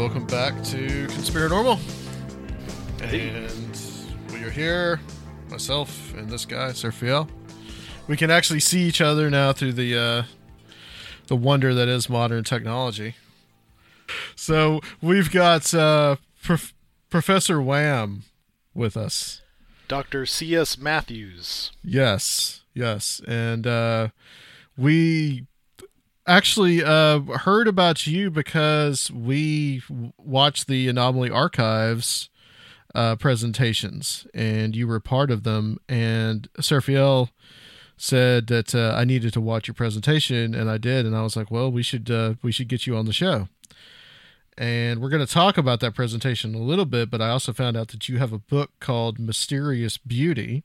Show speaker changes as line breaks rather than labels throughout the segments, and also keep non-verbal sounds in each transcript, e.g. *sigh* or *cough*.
Welcome back to Conspiranormal. And we are here, myself and this guy, Sir Fiel. We can actually see each other now through the uh, the wonder that is modern technology. So we've got uh, Prof- Professor Wham with us.
Dr. C.S. Matthews.
Yes, yes, and uh, we actually uh, heard about you because we watched the Anomaly Archives uh, presentations, and you were part of them. And Serfiel said that uh, I needed to watch your presentation, and I did. And I was like, well, we should uh, we should get you on the show. And we're going to talk about that presentation a little bit, but I also found out that you have a book called Mysterious Beauty.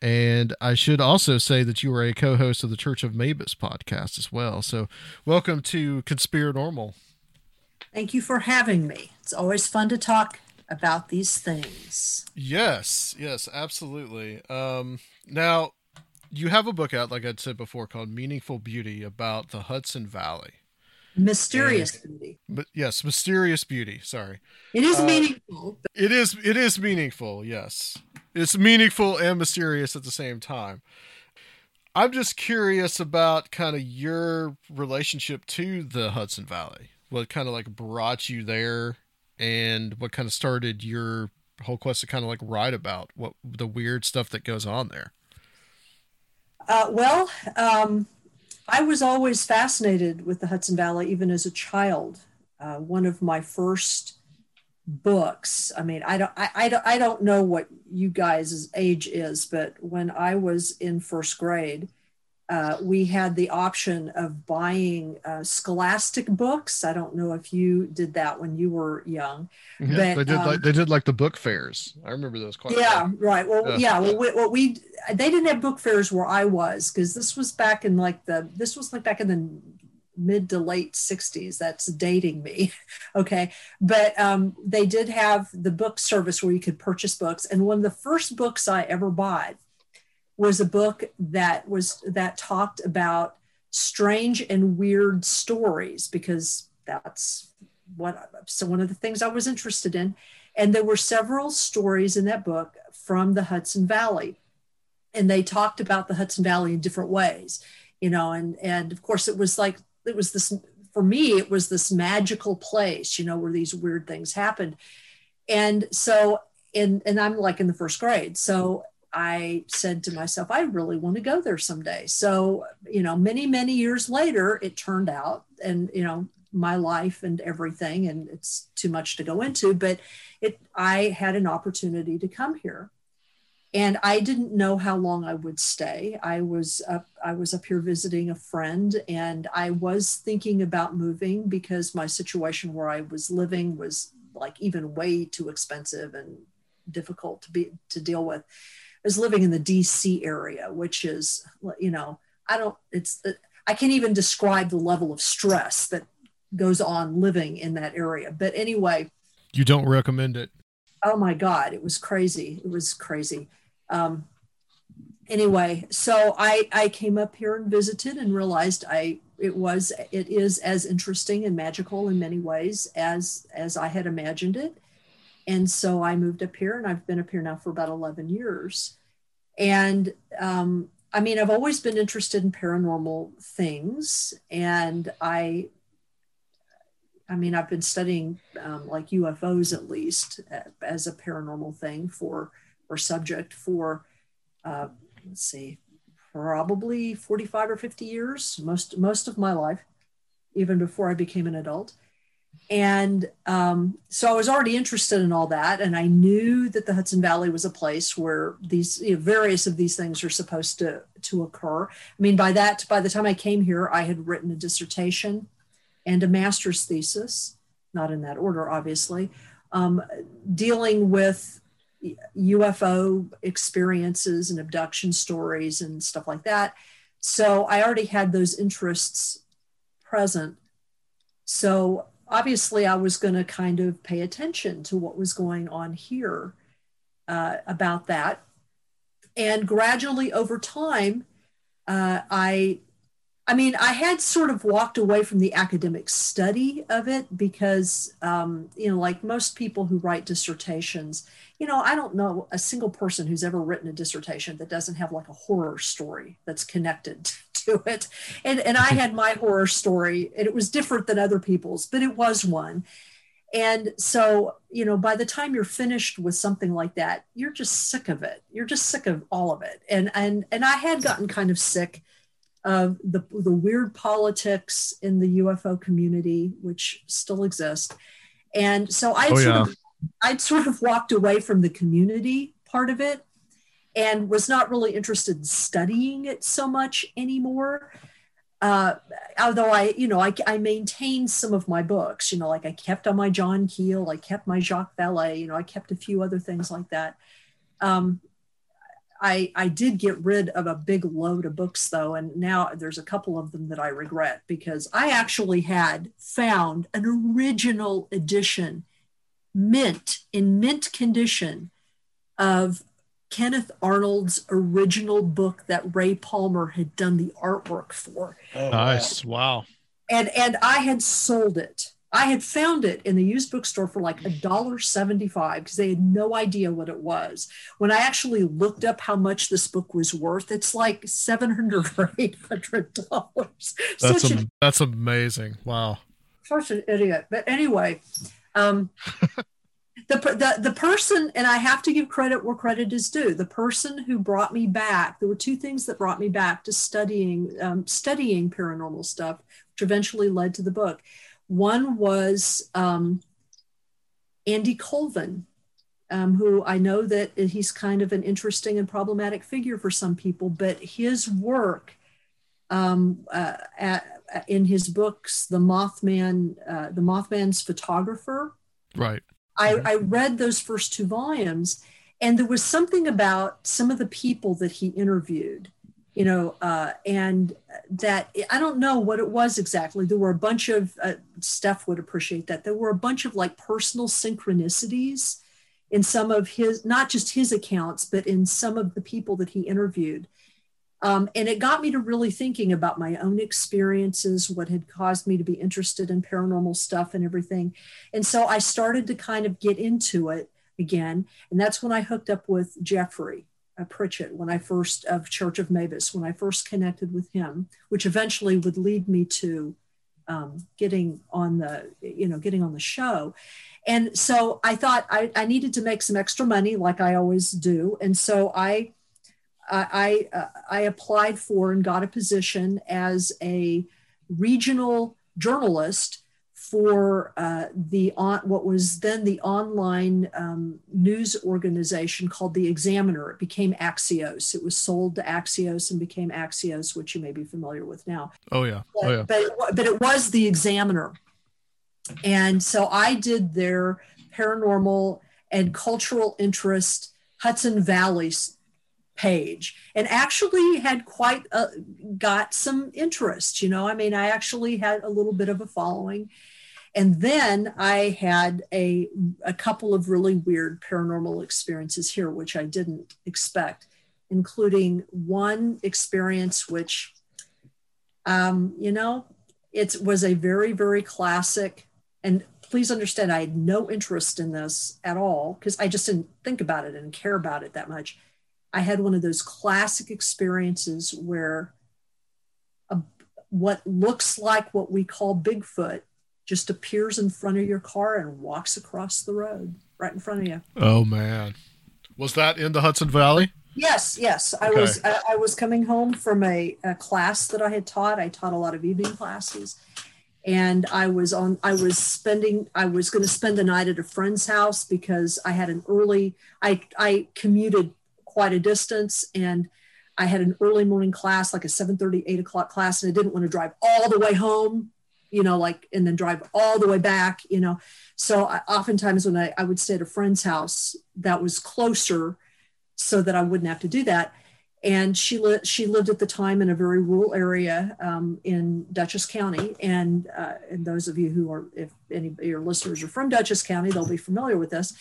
And I should also say that you are a co host of the Church of Mabus podcast as well. So, welcome to Conspiranormal.
Thank you for having me. It's always fun to talk about these things.
Yes, yes, absolutely. Um, now, you have a book out, like I'd said before, called Meaningful Beauty about the Hudson Valley.
Mysterious beauty.
But yes, Mysterious Beauty. Sorry.
It is
Uh,
meaningful. but
It is it is meaningful, yes. It's meaningful and mysterious at the same time. I'm just curious about kind of your relationship to the Hudson Valley. What kind of like brought you there and what kind of started your whole quest to kind of like write about what the weird stuff that goes on there.
Uh, well, um, I was always fascinated with the Hudson Valley, even as a child. Uh, one of my first books. I mean, I don't, I, I don't, I don't know what you guys' age is, but when I was in first grade, uh, we had the option of buying uh, scholastic books. I don't know if you did that when you were young. But,
they did
um,
like they did like the book fairs. I remember those quite
yeah
well.
right well
Yeah.
yeah, well we, what we they didn't have book fairs where i was because this was back in like the this was like back in the mid to late 60s that's dating me *laughs* okay but um, they did have the book service where you could purchase books and one of the first books i ever bought was a book that was that talked about strange and weird stories because that's what so one of the things i was interested in and there were several stories in that book from the Hudson Valley. And they talked about the Hudson Valley in different ways, you know, and and of course it was like it was this for me, it was this magical place, you know, where these weird things happened. And so and and I'm like in the first grade. So I said to myself, I really want to go there someday. So, you know, many, many years later, it turned out, and you know, my life and everything, and it's too much to go into, but it i had an opportunity to come here and i didn't know how long i would stay. I was up i was up here visiting a friend and i was thinking about moving because my situation where i was living was like even way too expensive and difficult to be to deal with. I was living in the dc area which is you know i don't it's i can't even describe the level of stress that goes on living in that area. But anyway.
You don't recommend it.
oh my god it was crazy. It was crazy um anyway so i i came up here and visited and realized i it was it is as interesting and magical in many ways as as i had imagined it. And so i moved up here and i've been up here now for about 11 years. And um i mean i've always been interested in paranormal things and i I mean, I've been studying um, like UFOs at least uh, as a paranormal thing for or subject for, uh, let's see, probably 45 or 50 years, most most of my life, even before I became an adult. And um, so I was already interested in all that, and I knew that the Hudson Valley was a place where these you know, various of these things are supposed to to occur. I mean, by that by the time I came here, I had written a dissertation and a master's thesis, not in that order, obviously, um, dealing with UFO experiences and abduction stories and stuff like that. So I already had those interests present. So obviously, I was going to kind of pay attention to what was going on here uh, about that. And gradually over time, uh, I I mean, I had sort of walked away from the academic study of it because, um, you know, like most people who write dissertations, you know, I don't know a single person who's ever written a dissertation that doesn't have like a horror story that's connected *laughs* to it. And, and I had my horror story, and it was different than other people's, but it was one. And so, you know, by the time you're finished with something like that, you're just sick of it. You're just sick of all of it. And and and I had gotten kind of sick of the, the weird politics in the UFO community, which still exist. And so I oh, sort yeah. of I'd sort of walked away from the community part of it and was not really interested in studying it so much anymore. Uh, although I, you know, I, I maintained some of my books, you know, like I kept on my John Keel, I kept my Jacques Vallée, you know, I kept a few other things like that. Um, I, I did get rid of a big load of books though, and now there's a couple of them that I regret because I actually had found an original edition, mint in mint condition, of Kenneth Arnold's original book that Ray Palmer had done the artwork for.
Oh, nice! Wow.
And and I had sold it I had found it in the used bookstore for like a dollar seventy-five because they had no idea what it was. When I actually looked up how much this book was worth, it's like seven hundred or eight hundred dollars.
That's a, that's amazing! Wow,
such an idiot. But anyway, um, *laughs* the, the the person, and I have to give credit where credit is due. The person who brought me back, there were two things that brought me back to studying um, studying paranormal stuff, which eventually led to the book one was um, Andy Colvin, um, who I know that he's kind of an interesting and problematic figure for some people, but his work um, uh, at, in his books, The Mothman, uh, The Mothman's Photographer.
Right.
I, I read those first two volumes, and there was something about some of the people that he interviewed you know, uh, and that I don't know what it was exactly. There were a bunch of uh, Steph would appreciate that. There were a bunch of like personal synchronicities in some of his, not just his accounts, but in some of the people that he interviewed. Um, and it got me to really thinking about my own experiences, what had caused me to be interested in paranormal stuff and everything. And so I started to kind of get into it again. And that's when I hooked up with Jeffrey uh, Pritchett when I first of Church of Mabus when I first connected with him, which eventually would lead me to um, getting on the you know getting on the show. And so I thought I, I needed to make some extra money, like I always do, and so I I uh, I applied for and got a position as a regional journalist for uh, the on, what was then the online um, news organization called the Examiner. It became Axios. It was sold to Axios and became Axios, which you may be familiar with now.
Oh yeah,
but,
oh yeah.
But but it was the Examiner, and so I did their paranormal and cultural interest Hudson Valley page and actually had quite a, got some interest you know i mean i actually had a little bit of a following and then I had a, a couple of really weird paranormal experiences here, which I didn't expect, including one experience which, um, you know, it was a very, very classic. And please understand, I had no interest in this at all because I just didn't think about it and care about it that much. I had one of those classic experiences where a, what looks like what we call Bigfoot just appears in front of your car and walks across the road right in front of you.
Oh man, was that in the Hudson Valley?
Yes, yes. I
Okay.
was I, I was coming home from a, a class that I had taught. I taught a lot of evening classes, and I was on. I was spending. I was going to spend the night at a friend's house because I had an early. I I commuted quite a distance, and I had an early morning class, like a 7:30, 8 o'clock class, and I didn't want to drive all the way home. You know, like and then drive all the way back. You know, so I, oftentimes when I, I would stay at a friend's house that was closer so that I wouldn't have to do that. And she li- she lived at the time in a very rural area um, in Dutchess County. And, uh, and those of you who are, if any of your listeners are from Dutchess County, they'll be familiar with this.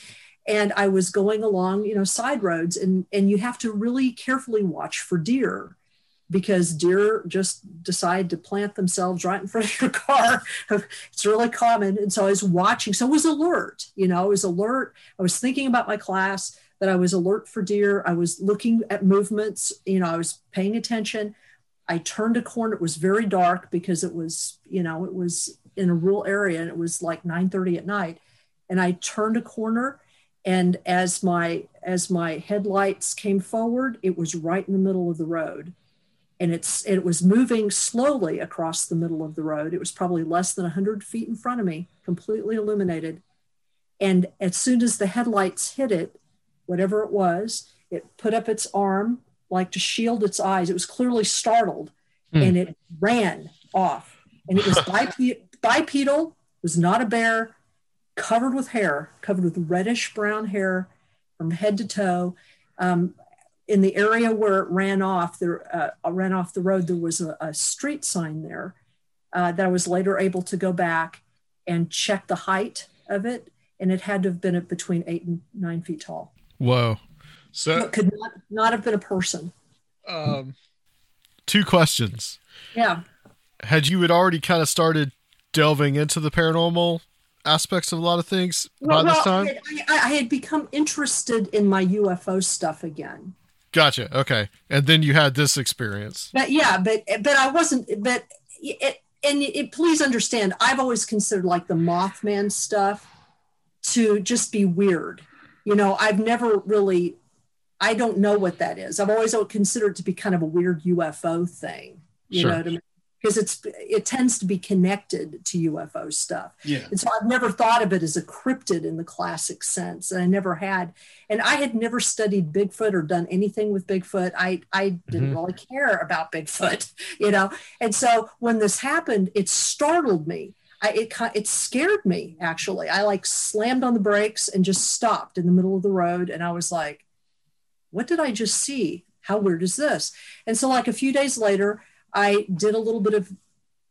And I was going along, you know, side roads, and and you have to really carefully watch for deer because deer just decide to plant themselves right in front of your *laughs* car. It's really common. And so I was watching. So I was alert, you know, I was alert. I was thinking about my class that I was alert for deer. I was looking at movements, you know, I was paying attention. I turned a corner. It was very dark because it was, you know, it was in a rural area and it was like 9:30 at night. And I turned a corner and as my as my headlights came forward, it was right in the middle of the road. And it's it was moving slowly across the middle of the road. It was probably less than 100 feet in front of me, completely illuminated. And as soon as the headlights hit it, whatever it was, it put up its arm like to shield its eyes. It was clearly startled
Hmm.
and it ran off. And it was *laughs* bipedal, bipedal, was not a bear, covered with hair, covered with reddish brown hair from head to toe. Um, in the area where it ran off, there uh, ran off the road. There was a, a street sign there uh, that I was later able to go back and check the height of it, and it had to have been between eight and nine feet tall.
Whoa. So,
It could not, not have been a person.
um, two questions.
Yeah.
Had you had already kind of started delving into the paranormal aspects of a lot of things by this time?
I, I I had become interested in my UFO stuff again.
Gotcha. Okay. And then you had this experience.
But yeah, but but I wasn't. But it, and it, please understand, I've always considered like the Mothman stuff to just be weird. You know, I've never really. I don't know what that is. I've always considered it to be kind of a weird UFO thing. You
Sure.
know, to, because it's it tends to be connected to UFO stuff.
Yeah.
And so I've never thought of it as a cryptid in the classic sense. And I never had. And I had never studied Bigfoot or done anything with Bigfoot. I, I didn't mm-hmm. really care about Bigfoot, *laughs* you know? And so when this happened, it startled me. I, it, it scared me actually. I like slammed on the brakes and just stopped in the middle of the road. And I was like, what did I just see? How weird is this? And so, like a few days later, I did a little bit of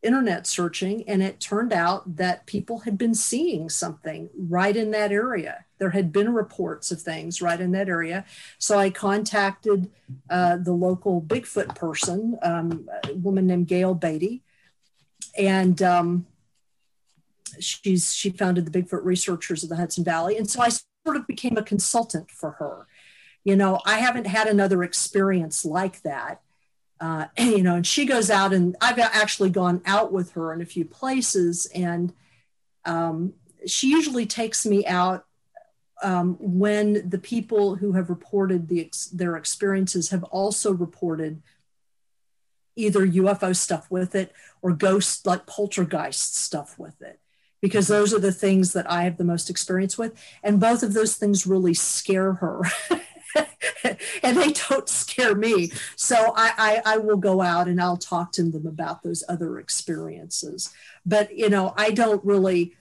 internet searching, and it turned out that people had been seeing something right in that area. There had been reports of things right in that area. So I contacted uh, the local Bigfoot person, um, a woman named Gail Beatty, and um, she's she founded the Bigfoot Researchers of the Hudson Valley, and so I sort of became a consultant for her. You know, I haven't had another experience like that uh, *clears throat* you know, and she goes out and I've actually gone out with her in a few places, and um, she usually takes me out um, when the people who have reported the ex- their experiences have also reported either UFO stuff with it or ghost like poltergeist stuff with it because those are the things that I have the most experience with and both of those things really scare her *laughs* *laughs* and they don't scare me. So I, I i will go out and i'll talk to them about those other experiences. But you know i don't really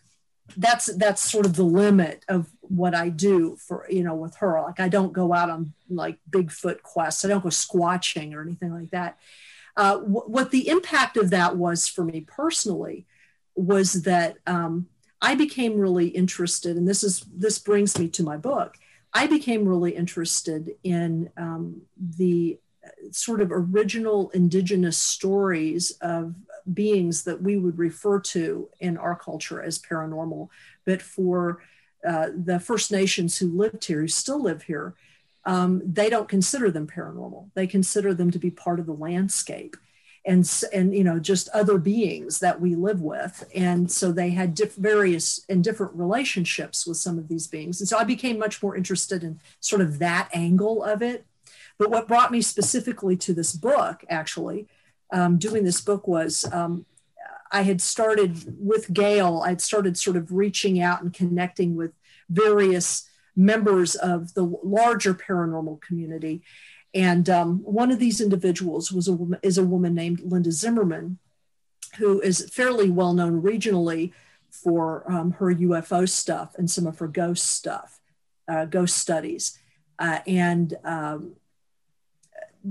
that's that's sort of the limit of what i do for you know with her. Like i don't go out on like bigfoot quests. I don't go squatching or anything like that. Uh, wh- what the impact of that was for me personally was that um, i became really interested and this is this brings me to my book I became really interested in um, the sort of original indigenous stories of beings that we would refer to in our culture as paranormal, but for uh, the First Nations who lived here, who still live here, um, they don't consider them paranormal. They consider them to be part of the landscape. And and you know just other beings that we live with. And so they had diff- various and different relationships with some of these beings. And so i became much more interested in sort of that angle of it. But what brought me specifically to this book actually um, doing this book was um, i had started with gail. I'd started sort of reaching out and connecting with various members of the larger paranormal community and um, one of these individuals was a woman, is a woman named Linda Zimmerman, who is fairly well known regionally for um, her UFO stuff and some of her ghost stuff, uh, ghost studies. Uh, and um,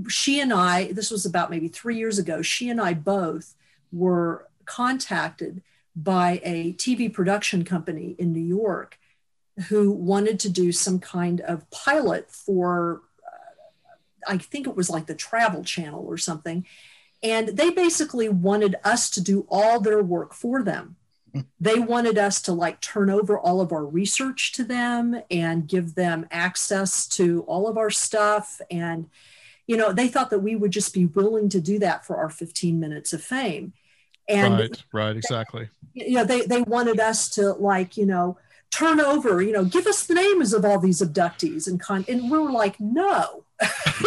she and I, this was about maybe three years ago, she and I both were contacted by a TV production company in New York who wanted to do some kind of pilot for I think it was like the Travel Channel or something. And they basically wanted us to do all their work for them. *laughs* They wanted us to like turn over all of our research to them and give them access to all of our stuff. And, you know, they thought that we would just be willing to do that for our 15 minutes of fame. And
right, right, exactly.
You know, they, they wanted us to like, you know, turn over, you know, give us the names of all these abductees and con and we were like, no, *laughs*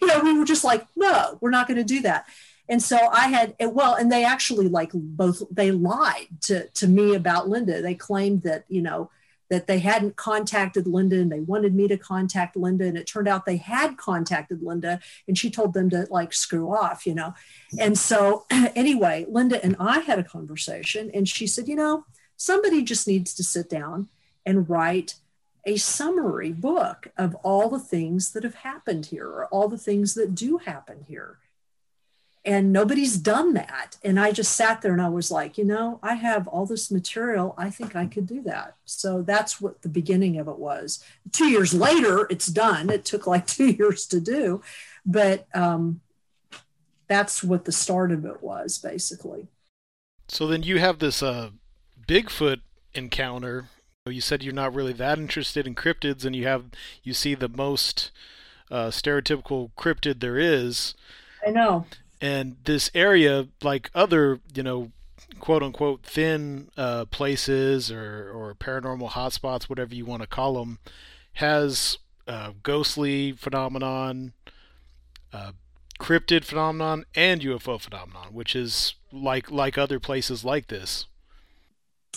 you know, we were just like, no, we're not going to do that. And so I had, well, and they actually like both, they lied to, to me about Linda. They claimed that, you know, that they hadn't contacted Linda and they wanted me to contact Linda. And it turned out they had contacted Linda and she told them to like screw off, you know. And so, *clears throat* anyway, Linda and I had a conversation and she said, you know, somebody just needs to sit down and write a summary book of all the things that have happened here or all the things that do happen here. And nobody's done that. And I just sat there and I was like, you know, I have all this material. I think I could do that. So that's what the beginning of it was. Two years later, it's done. It took like *laughs* two years to do. But um, that's what the start of it was, basically.
So then you have this uh, Bigfoot encounter you said you're not really that interested in cryptids, and you have you see the most uh, stereotypical cryptid there is.
I know.
And this area, like other, you know, quote unquote thin uh, places or or paranormal hotspots, whatever you want to call them, has uh, ghostly phenomenon, uh, cryptid phenomenon, and UFO phenomenon, which is like like other places like this.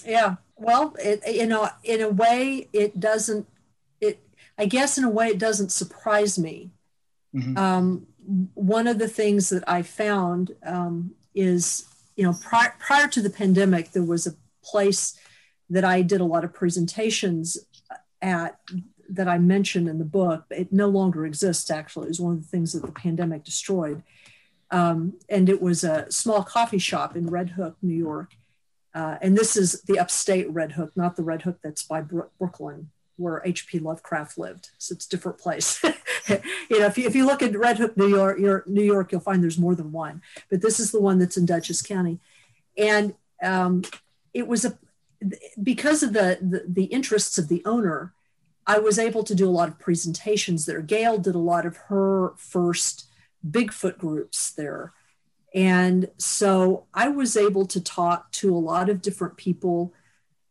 Yeah. Well, it, you know, in a way, it doesn't. It, I guess, in a way, it doesn't surprise me. Mm-hmm. Um, one of the things that I found um, is, you know, prior, prior to the pandemic, there was a place that I did a lot of presentations at that I mentioned in the book. It no longer exists, actually. It was one of the things that the pandemic destroyed. Um, and it was a small coffee shop in Red Hook, New York. Uh, and this is the upstate Red Hook, not the Red Hook that's by Bro- Brooklyn, where H.P. Lovecraft lived. So it's a different place. *laughs* you know, if you, if you look at Red Hook, New York, New York, you'll find there's more than one. But this is the one that's in Dutchess County, and um, it was a because of the, the the interests of the owner. I was able to do a lot of presentations there. Gail did a lot of her first Bigfoot groups there. And so I was able to talk to a lot of different people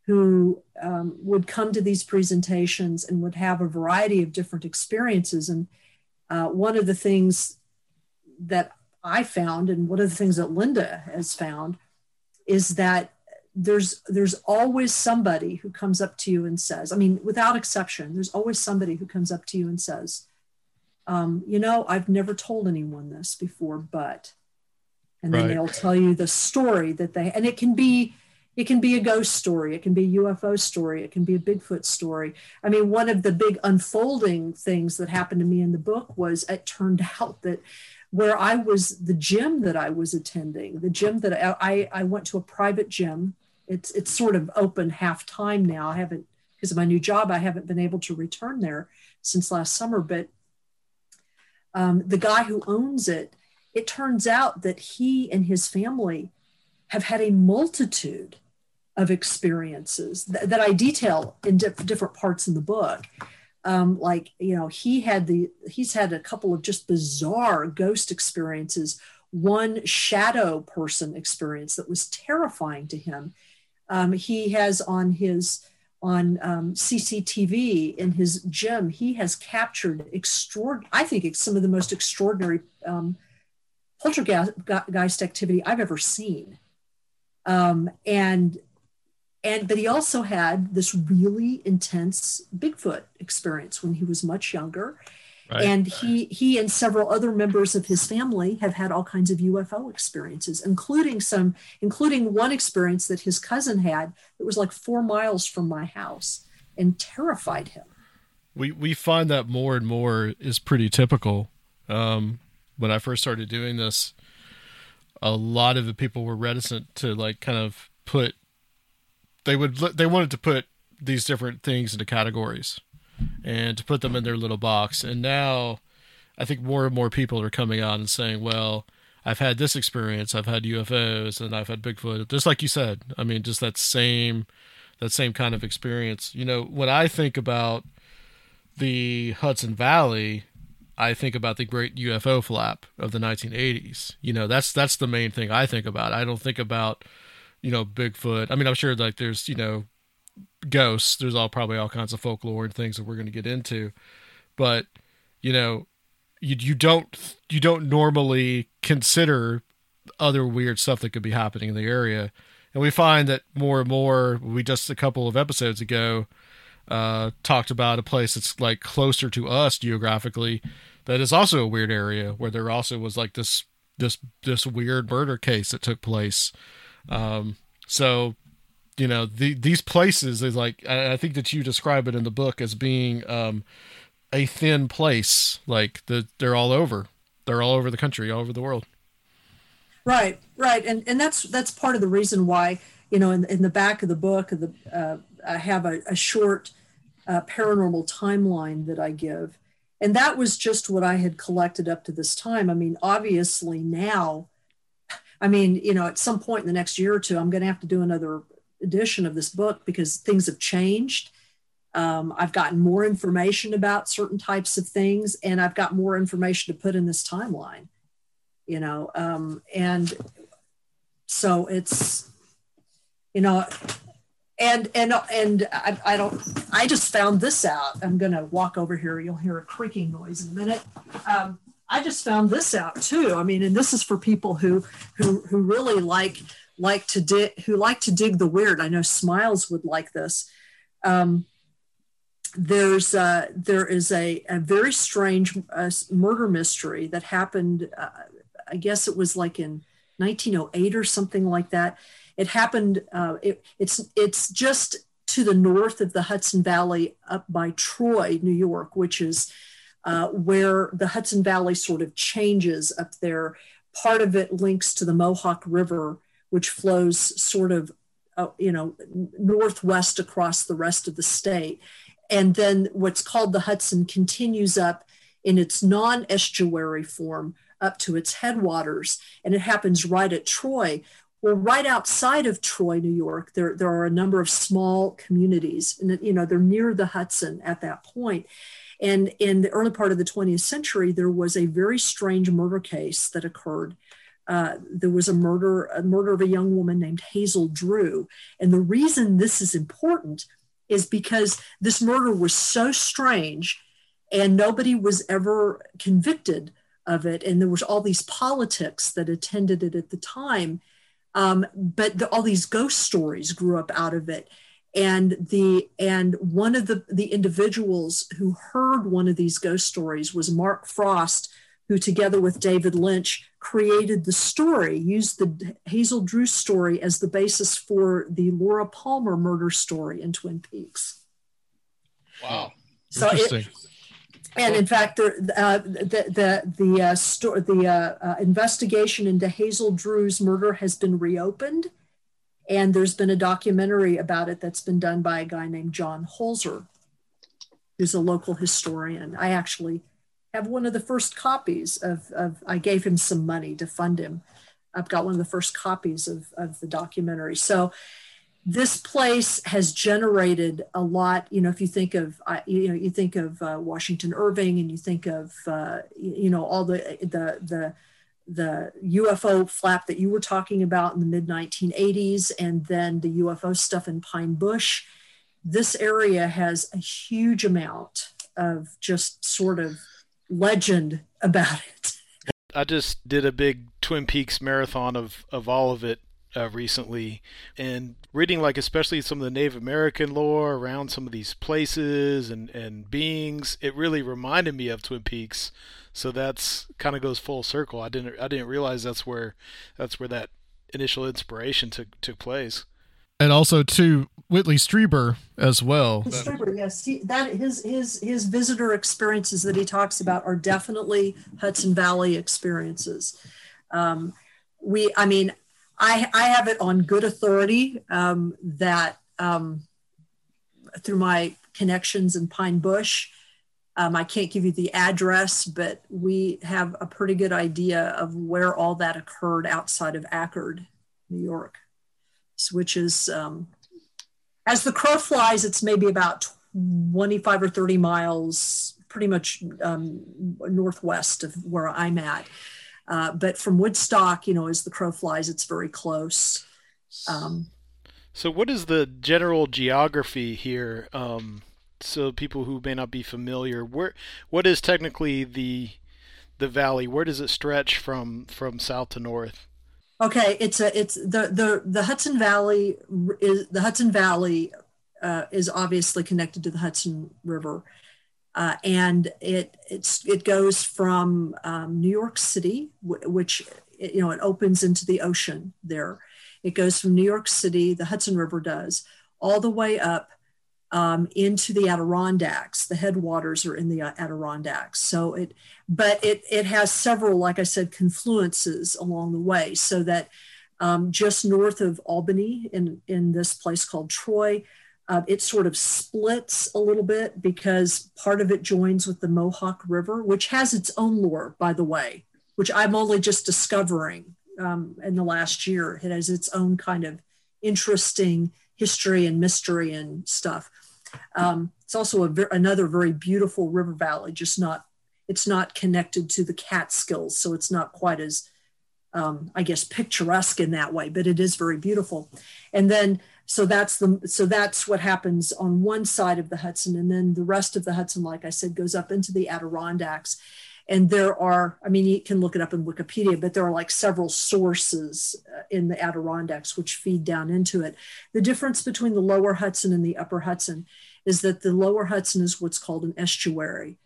who um, would come to these presentations and would have a variety of different experiences. And uh, one of the things that I found, and one of the things that Linda has found, is that there's there's always somebody who comes up to you and says, I mean, without exception, there's always somebody who comes up to you and says, um, you know, I've never told anyone this before, but and then right. they'll tell you the story that they and it can be it can be a ghost story. It can be a ufo story. It can be a bigfoot story. I mean one of the big unfolding things that happened to me in the book was it turned *laughs* out that where i was the gym that i was attending the gym that i i went to a private gym. It's it's sort of open half time now. I haven't because of my new job i haven't been able to return there since last summer. But um, the guy who owns it it turns out that he and his family have had a multitude of experiences that, that I detail in different parts in the book. Um, like you know, he had the he's had a couple of just bizarre ghost experiences one shadow person experience that was terrifying to him. Um, he has on his on um, CCTV in his gym, he has captured extraordinary, I think some of the most extraordinary um, poltergeist activity I've ever seen. Um, and and but he also had this really intense Bigfoot experience when he was much younger. Right. And he he and several other members of his family have had all kinds of UFO experiences, including some including one experience that his cousin had that was like four miles from my house and terrified him.
We we find that more and more is pretty typical. Um, when I first started doing this, a lot of the people were reticent to like kind of put they would they wanted to put these different things into categories and to put them in their little box. And now I think more and more people are coming on and saying, well, I've had this experience, I've had UFOs and I've had Bigfoot. Just like you said. I mean, just that same that same kind of experience. You know, when I think about the Hudson Valley, I think about the great UFO flap of the 1980s. You know, that's that's the main thing I think about. I don't think about, you know, Bigfoot. I mean, I'm sure like there's, you know, ghosts. There's all probably all kinds of folklore and things that we're going to get into, but you know, you you don't you don't normally consider other weird stuff that could be happening in the area, and we find that more and more. We just a couple of episodes ago uh, talked about a place that's like closer to us geographically that is also a weird area where there also was like this this this weird murder case that took place. Um, so you know the, these places is like I, I, think that you describe it in the book as being um, a thin place like the, they're all over. They're all over the country all over the world.
Right right. And and that's that's part of the reason why you know in, in the back of the book the uh, i have a, a short uh, paranormal timeline that i give and that was just what i had collected up to this time i mean obviously now I mean, you know, at some point in the next year or two, I'm going to have to do another edition of this book because things have changed. Um, I've gotten more information about certain types of things, and I've got more information to put in this timeline. You know, um, and so it's, you know, and and and I, I don't. I just found this out. I'm going to walk over here. You'll hear a creaking noise in a minute. Um, I just found this out too. I mean, and this is for people who who who really like like to dig who like to dig the weird. I know Smiles would like this. Um, there's uh, there is a, a very strange uh, murder mystery that happened. Uh, I guess it was like in 1908 or something like that. It happened. Uh, it, it's it's just to the north of the Hudson Valley, up by Troy, New York, which is uh, where the Hudson Valley sort of changes up there. Part of it links to the Mohawk River, which flows sort of, uh, you know, northwest across the rest of the state. And then what's called the Hudson continues up in its non estuary form up to its headwaters. And it happens right at Troy. Well, right outside of Troy, New York, there, there are a number of small communities, and you know they're near the Hudson at that point. And in the early part of the 20th century, there was a very strange murder case that occurred uh, there was a murder, a murder of a young woman named Hazel Drew. And the reason this is important is because this murder was so strange and nobody was ever convicted of it. And there was all these politics that attended it at the time. Um, but the, all these ghost stories grew up out of it. And the and one of the the individuals who heard one of these ghost stories was Mark Frost, who together with David Lynch created the story, used the Hazel Drew story as the basis for the Laura Palmer murder story in Twin Peaks.
Wow.
So it, and in fact, the uh, the the the, uh, sto- the uh, uh, investigation into Hazel Drew's murder has been reopened, and there's been a documentary about it that's been done by a guy named John Holzer, who's a local historian. I actually have one of the first copies of, of I gave him some money to fund him. I've got one of the first copies of, of the documentary. So this place has generated a lot. You know, if you think of, you know, you think of uh, Washington Irving, and you think of, uh, you know, all the the the the UFO flap that you were talking about in the mid 1980s, and then the UFO stuff in Pine Bush. This area has a huge amount of just sort of legend about it.
I just did a big Twin Peaks marathon of, of all of it uh, recently, and reading like especially some of the Native American lore around some of these places and, and beings, it really reminded me of Twin Peaks so that's kind of goes full circle. I didn't I didn't realize that's where that's where that initial inspiration took took place.
And also to Whitley Strieber as well.
Strieber, yes, he, that his his his visitor experiences that he talks about are definitely Hudson Valley experiences. Um, we, I mean, I I have it on good authority um, that um, through my connections in Pine Bush um, I can't give you the address, but we have a pretty good idea of where all that occurred outside of Accord, New York, which is, um, as the crow flies, it's maybe about 25 or 30 miles, pretty much um, northwest of where I'm at. Uh, but from Woodstock, you know, as the crow flies, it's very close. Um,
so, what is the general geography here? Um, so people who may not be familiar, where what is technically the the valley? Where does it stretch from from south to north?
Okay, it's a it's the the the Hudson Valley is the Hudson Valley uh, is obviously connected to the Hudson River, uh, and it it goes from um, New York City, which you know it opens into the ocean there. It goes from New York City, the Hudson River does, all the way up um, into the Adirondacks. The headwaters are in the Adirondacks. So it, but it it has several, like I said, confluences along the way. So that um, just north of Albany, in in this place called Troy, uh, it sort of splits a little bit because part of it joins with the Mohawk River, which has its own lore, by the way, which I'm only just discovering um, in the last year. It has its own kind of interesting history and mystery and stuff. Um, it's also a, another very beautiful river valley, just not, it's not connected to the Catskills. So it's not quite as, um, I guess, picturesque in that way, but it is very beautiful. And then, so that's the, so that's what happens on one side of the Hudson. And then the rest of the Hudson, like I said, goes up into the Adirondacks. And there are i mean you can look it up in wikipedia but there are like several sources uh, in the adirondacks which feed down into it. The difference between the lower hudson and the upper hudson is that the lower hudson is what's called an estuary.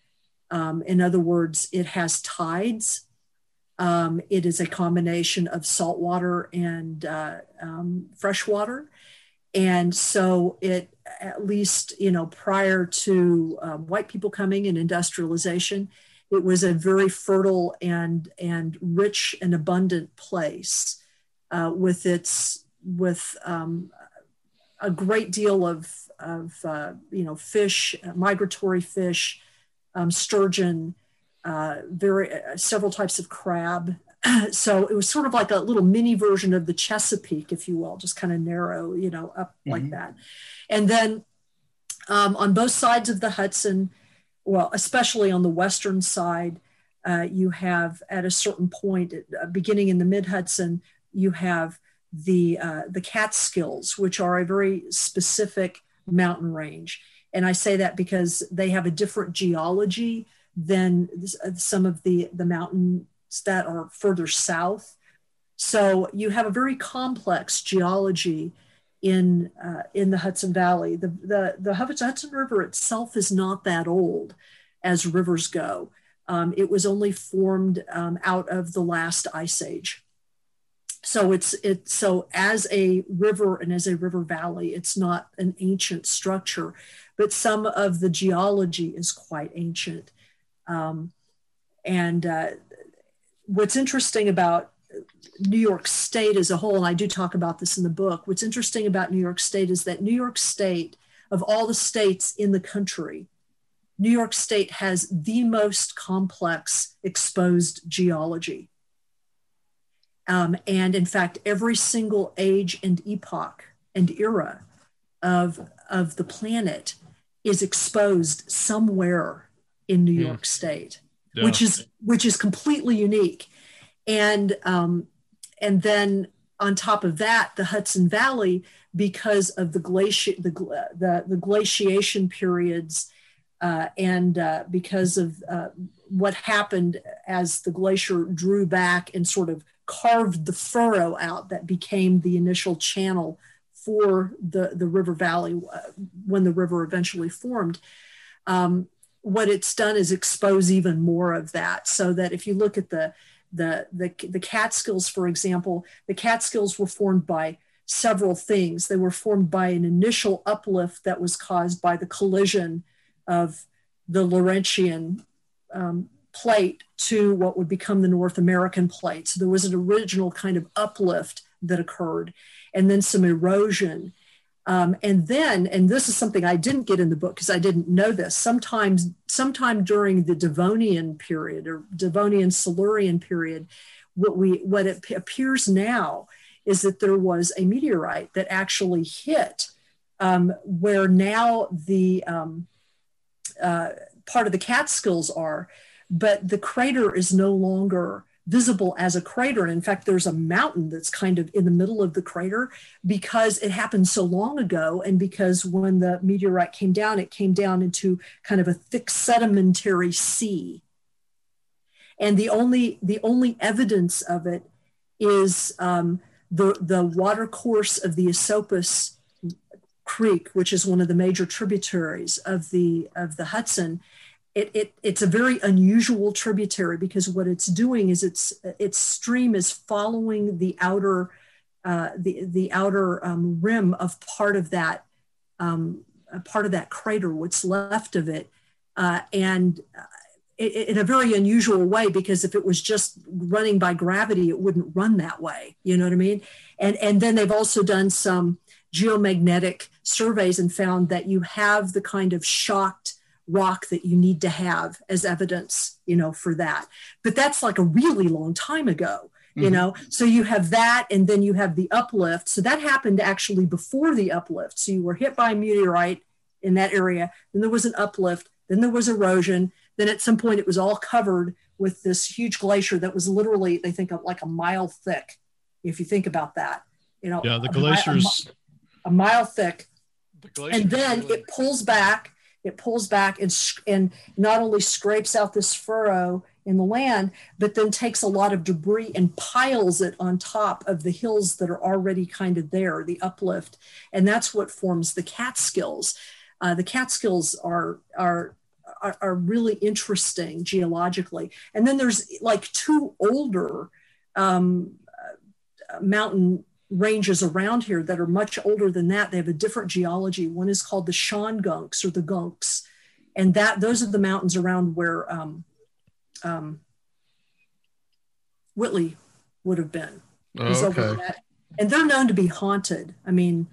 Um, in other words it has tides. Um, it is a combination of salt water and uh, um, fresh water and so it at least you know prior to um, white people coming and industrialization it was a very fertile and and rich and abundant place uh, with its with um, a great deal of of uh, you know fish, uh, migratory fish, um, sturgeon, uh, very uh, several types of crab. *clears throat* so it was sort of like a little mini version of the Chesapeake, if you will, just kind of narrow, you know, up mm-hmm. like that. And then um, on both sides of the Hudson, well, especially on the western side, uh, you have at a certain point, uh, beginning in the mid Hudson, you have the uh, the Catskills, which are a very specific mountain range. And I say that because they have a different geology than uh, some of the the mountains that are further south. So you have a very complex geology in uh, in the Hudson Valley. The, the the Hudson River itself is not that old as rivers go. Um, it was only formed um, out of the last ice age. So it's it so as a river and as a river valley, it's not an ancient structure, but some of the geology is quite ancient. Um, and uh, what's interesting about New York State as a whole, and I do talk about this in the book, what's interesting about New York State is that New York State, of all the states in the country, New York State has the most complex exposed geology. Um, and in fact, every single age and epoch and era of, of the planet is exposed somewhere in New hmm. York State, yeah. which is which is completely unique. and um, and then on top of that, the Hudson Valley, because of the glaci- the, the, the glaciation periods, uh, and uh, because of uh, what happened as the glacier drew back and sort of carved the furrow out that became the initial channel for the, the river valley uh, when the river eventually formed. Um, what it's done is expose even more of that so that if you look at the the the, the Catskills, for example, the Catskills were formed by several things. They were formed by an initial uplift that was caused by the collision of the Laurentian um, plate to what would become the North American plate. So there was an original kind of uplift that occurred, and then some erosion. Um, and then, and this is something I didn't get in the book because I didn't know this. Sometimes, sometime during the Devonian period or Devonian Silurian period, what we what it appears now is that there was a meteorite that actually hit um, where now the um, uh, part of the Catskills are, but the crater is no longer visible as a crater. And in fact, there's a mountain that's kind of in the middle of the crater because it happened so long ago. And because when the meteorite came down, it came down into kind of a thick sedimentary sea. And the only, the only evidence of it is um, the, the water course of the Esopus Creek, which is one of the major tributaries of the, of the Hudson it, it, it's a very unusual tributary because what it's doing is its its stream is following the outer uh, the the outer um, rim of part of that um, part of that crater, what's left of it, uh, and uh, in a very unusual way because if it was just running by gravity, it wouldn't run that way. You know what I mean? And and then they've also done some geomagnetic surveys and found that you have the kind of shocked rock that you need to have as evidence you know for that. But that's like a really long time ago you mm-hmm. know? So you have that and then you have the uplift. So that happened actually before the uplift. So you were hit by a meteorite in that area then there was an uplift then there was erosion then at some point it was all covered with this huge glacier that was literally they think of like a mile thick if you think about that you know?
Yeah the glaciers
a, a, a mile thick. The and then really... it pulls back it pulls back and, and not only scrapes out this furrow in the land, but then takes a lot of debris and piles it on top of the hills that are already kind of there, the uplift. And that's what forms the Catskills. Uh, the Catskills are, are, are, are, really interesting geologically. And then there's like two older um, uh, mountain ranges around here that are much older than that. They have a different geology. One is called the Shawangunk or the Gunks, and that those are the mountains around where um, um, Whitley would have been.
Oh, okay.
And they're known to be haunted. I mean,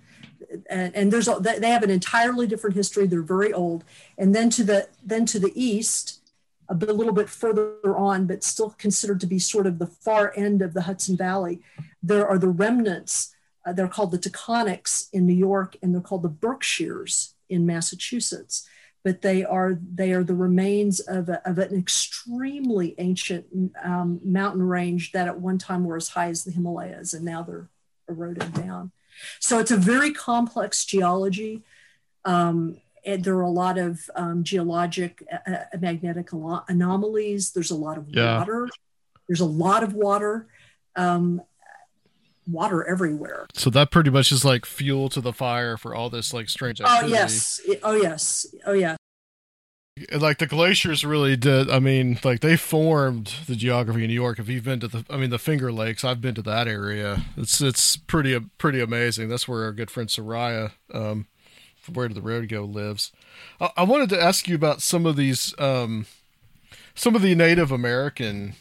and, and there's they have an entirely different history. They're very old. And then to the then to the east, a, little bit further on, but still considered to be sort of the far end of the Hudson Valley, there are the remnants. Uh, they're called the Taconics in New York, and they're called the Berkshires in Massachusetts. But they are they are the remains of, a, of an extremely ancient um, mountain range that at one time were as high as the Himalayas, and now they're eroded down. So it's a very complex geology. Um, there are a lot of um, geologic uh, uh magnetic anomalies. There's a lot of yeah. water. There's a lot of water. Um, water everywhere.
So that pretty much is like fuel to the fire for all this like strange activity.
Oh yes. Oh yes. Oh yeah.
Like the glaciers really did. I mean, like they formed the geography in New York. If you've been to the, I mean, the Finger Lakes, I've been to that area. It's it's pretty pretty amazing. That's where our good friend Soraya um, where did the road go lives. I, I, wanted to ask you about some of these, um, some of the Native American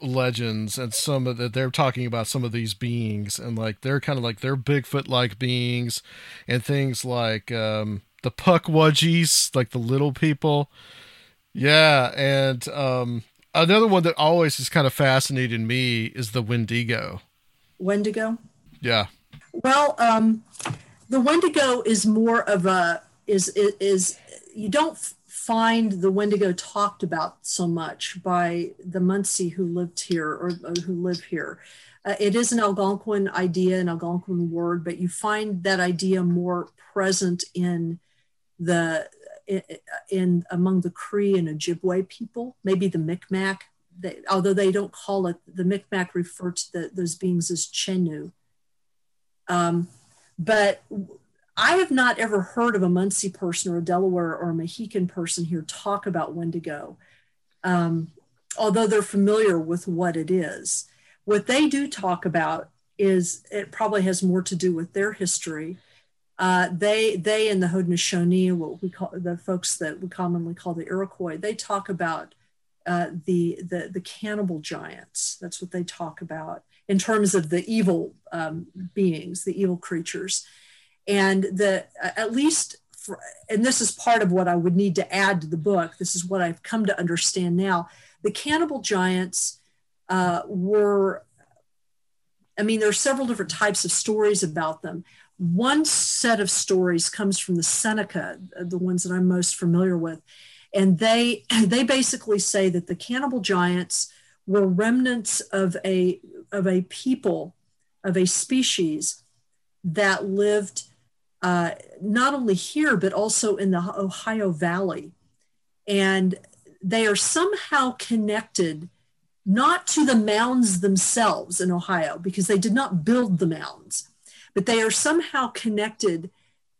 legends and some of that they're talking about some of these beings and like they're kind of like they're Bigfoot like beings and things like um, the Pukwudgies, like the little people. Yeah, and um, another one that always has kind of fascinated me is the Wendigo.
Wendigo.
Yeah.
Well, um, the Wendigo is more of a is is you don't find the Wendigo talked about so much by the Munsee who lived here or, or who live here. Uh, it is an Algonquin idea, an Algonquin word, but you find that idea more present in the in, in among the Cree and Ojibwe people, maybe the Micmac. They, although they don't call it, the Micmac refer to the, those beings as Chenoo. Um, but I have not ever heard of a Munsee person or a Delaware or a Mohican person here talk about Wendigo, um, although they're familiar with what it is. What they do talk about is it probably has more to do with their history. Uh, they they and the Haudenosaunee, what we call the folks that we commonly call the Iroquois, they talk about uh, the, the the cannibal giants. That's what they talk about in terms of the evil um, beings, the evil creatures, and the at least. For, and this is part of what I would need to add to the book. This is what I've come to understand now. The cannibal giants uh, were, I mean, there are several different types of stories about them. One set of stories comes from the Seneca, the ones that I'm most familiar with, and they *clears throat* they basically say that the cannibal giants were remnants of a of a people of a species that lived uh, not only here but also in the Ohio Valley, and they are somehow connected not to the mounds themselves in Ohio, because they did not build the mounds, but they are somehow connected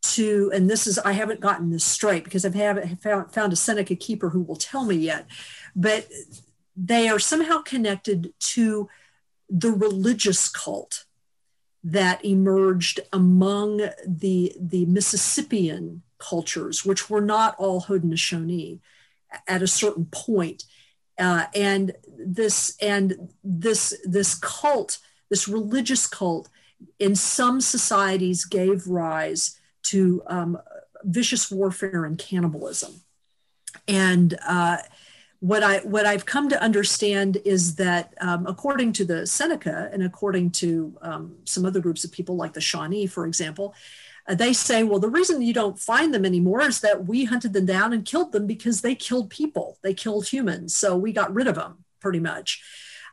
to, and this is, I haven't gotten this straight because I haven't found, found a Seneca keeper who will tell me yet, but they are somehow connected to the religious cult that emerged among the, the Mississippian cultures, which were not all Haudenosaunee at a certain point. Uh, and this and this this cult, this religious cult, in some societies gave rise to um, vicious warfare and cannibalism. And uh, what I what I've come to understand is that, um, according to the Seneca and according to um, some other groups of people, like the Shawnee, for example, uh, they say, well, the reason you don't find them anymore is that we hunted them down and killed them because they killed people, they killed humans, so we got rid of them pretty much.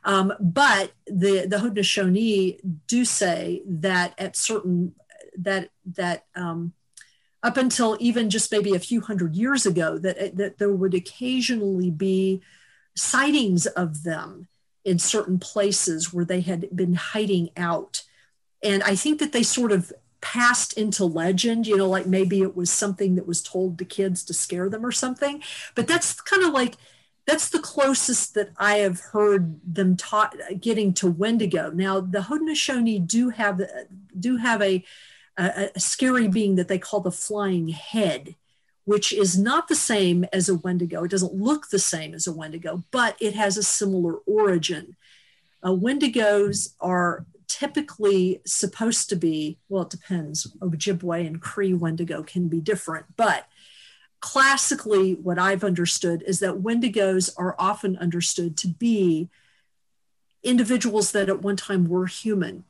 Um, but the the Haudenosaunee do say that at certain that that um, up until even just maybe a few hundred years ago that that there would occasionally be sightings of them in certain places where they had been hiding out and i think that they sort of passed into legend you know like maybe it was something that was told to kids to scare them or something but that's kind of like that's the closest that I have heard them taught getting to Wendigo. Now, the Haudenosaunee do have do have a, a, a scary being that they call the flying head, which is not the same as a Wendigo. It doesn't look the same as a Wendigo, but it has a similar origin. Uh, Wendigos are typically supposed to be well, it depends. Ojibwe and Cree Wendigo can be different, but classically, what I've understood is that Wendigos are often understood to be individuals that at one time were human.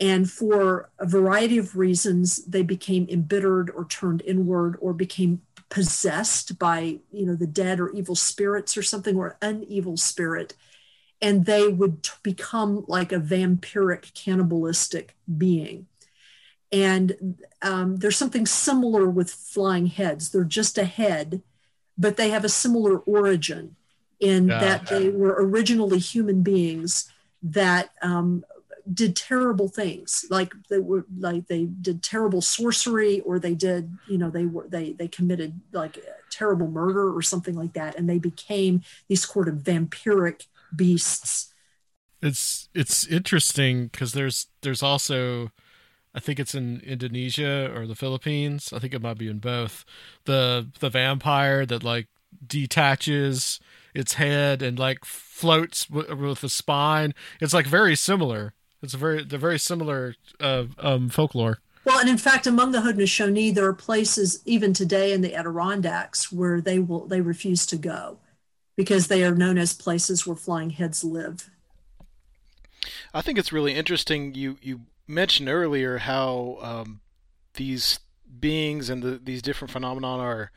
And for a variety of reasons, they became embittered or turned inward or became possessed by, you know, the dead or evil spirits or something, or an evil spirit. And they would t- become like a vampiric, cannibalistic being. And um, there's something similar with flying heads. They're just a head, but they have a similar origin in yeah. that they were originally human beings that um, did terrible things like they were like they did terrible sorcery or they did you know they were they they committed like terrible murder or something like that and they became these sort of vampiric beasts
it's it's interesting because there's there's also I think it's in Indonesia or the Philippines. I think it might be in both. The the vampire that like detaches its head and like floats w- with the spine. It's like very similar. It's a very they're very similar uh, um, folklore.
Well, and in fact, among the Haudenosaunee, there are places even today in the Adirondacks where they will they refuse to go because they are known as places where flying heads live.
I think it's really interesting. You you mentioned earlier how um, these beings and the, these different phenomena are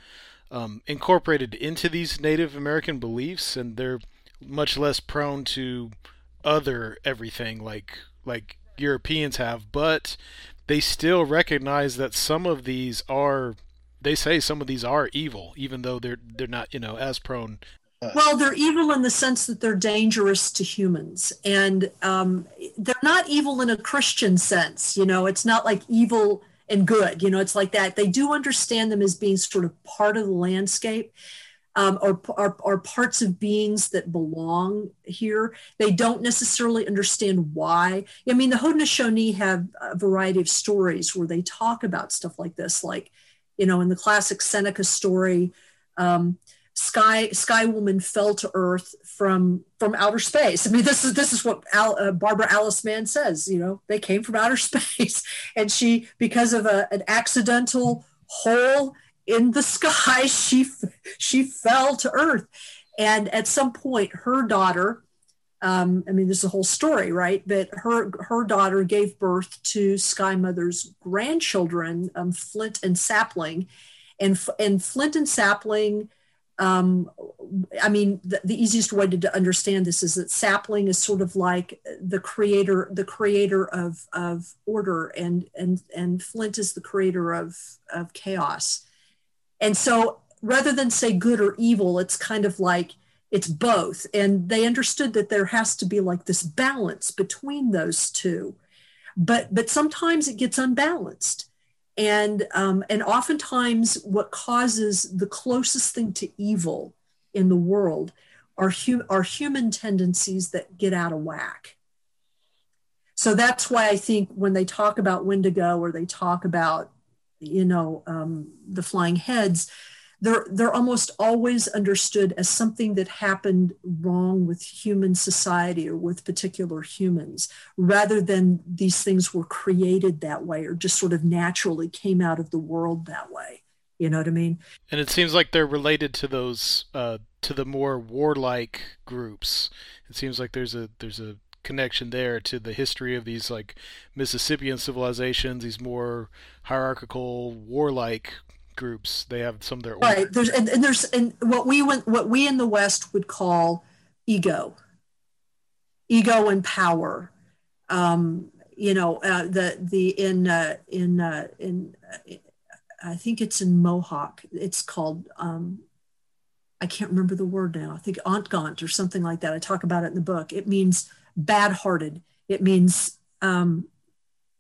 um, incorporated into these Native American beliefs, and they're much less prone to other everything like like Europeans have, but they still recognize that some of these are they say some of these are evil, even though they're they're not you know as prone.
Well, they're evil in the sense that they're dangerous to humans, and um, they're not evil in a Christian sense. You know, it's not like evil and good. You know, it's like that. They do understand them as being sort of part of the landscape. Um, or, or, or, parts of beings that belong here. They don't necessarily understand why. I mean, the Haudenosaunee have a variety of stories where they talk about stuff like this, like, you know, in the classic Seneca story, um, Sky Sky Woman fell to Earth from from outer space. I mean, this is this is what Al, uh, Barbara Alice Mann says. You know, they came from outer *laughs* space, and she, because of a, an accidental hole in the *laughs* sky, she she fell to Earth, and at some point, her daughter. Um, I mean, this is a whole story, right? But her her daughter gave birth to Sky Mother's grandchildren, um, Flint and Sapling, and and Flint and Sapling um, I mean, the, the, easiest way to, to, understand this is that sapling is sort of like the creator, the creator of, of order, and and and Flint is the creator of of chaos. And so, rather than say good or evil, it's kind of like it's both. And they understood that there has to be like this balance between those two, but but sometimes it gets unbalanced. And um, and oftentimes what causes the closest thing to evil in the world are, hu- are human tendencies that get out of whack. So that's why i think when they talk about wendigo or they talk about you know um, the flying heads they're they're almost always understood as something that happened wrong with human society or with particular humans rather than these things were created that way or just sort of naturally came out of the world that way. You know what i mean?
And it seems like they're related to those uh, to the more warlike groups. It seems like there's a there's a connection there to the history of these like Mississippian civilizations, these more hierarchical, warlike groups. They have some of their
right. There's and, and there's and what we went what we in the West would call ego, ego and power. Um, you know, uh, the the in uh, in uh, in uh, I think it's in Mohawk. It's called um, I can't remember the word now. I think Ontgant or something like that. I talk about it in the book. It means bad-hearted. It means um,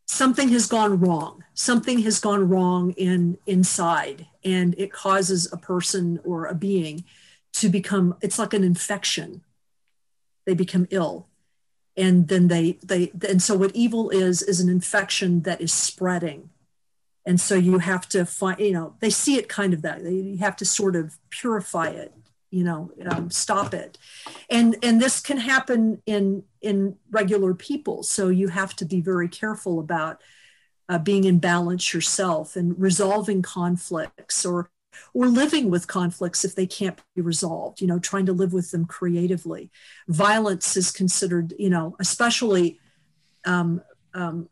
something has gone wrong. Something has gone wrong in inside and it causes a person or a being to become it's like an infection. They become ill. And then they they and so what evil is is an infection that is spreading. And so you have to find you know they see it kind of that you have to sort of purify it you know um, stop it. And and this can happen in in regular people. So you have to be very careful about uh, being in balance yourself and resolving conflicts or or living with conflicts if they can't be resolved you know trying to live with them creatively. Violence is considered you know especially um, um,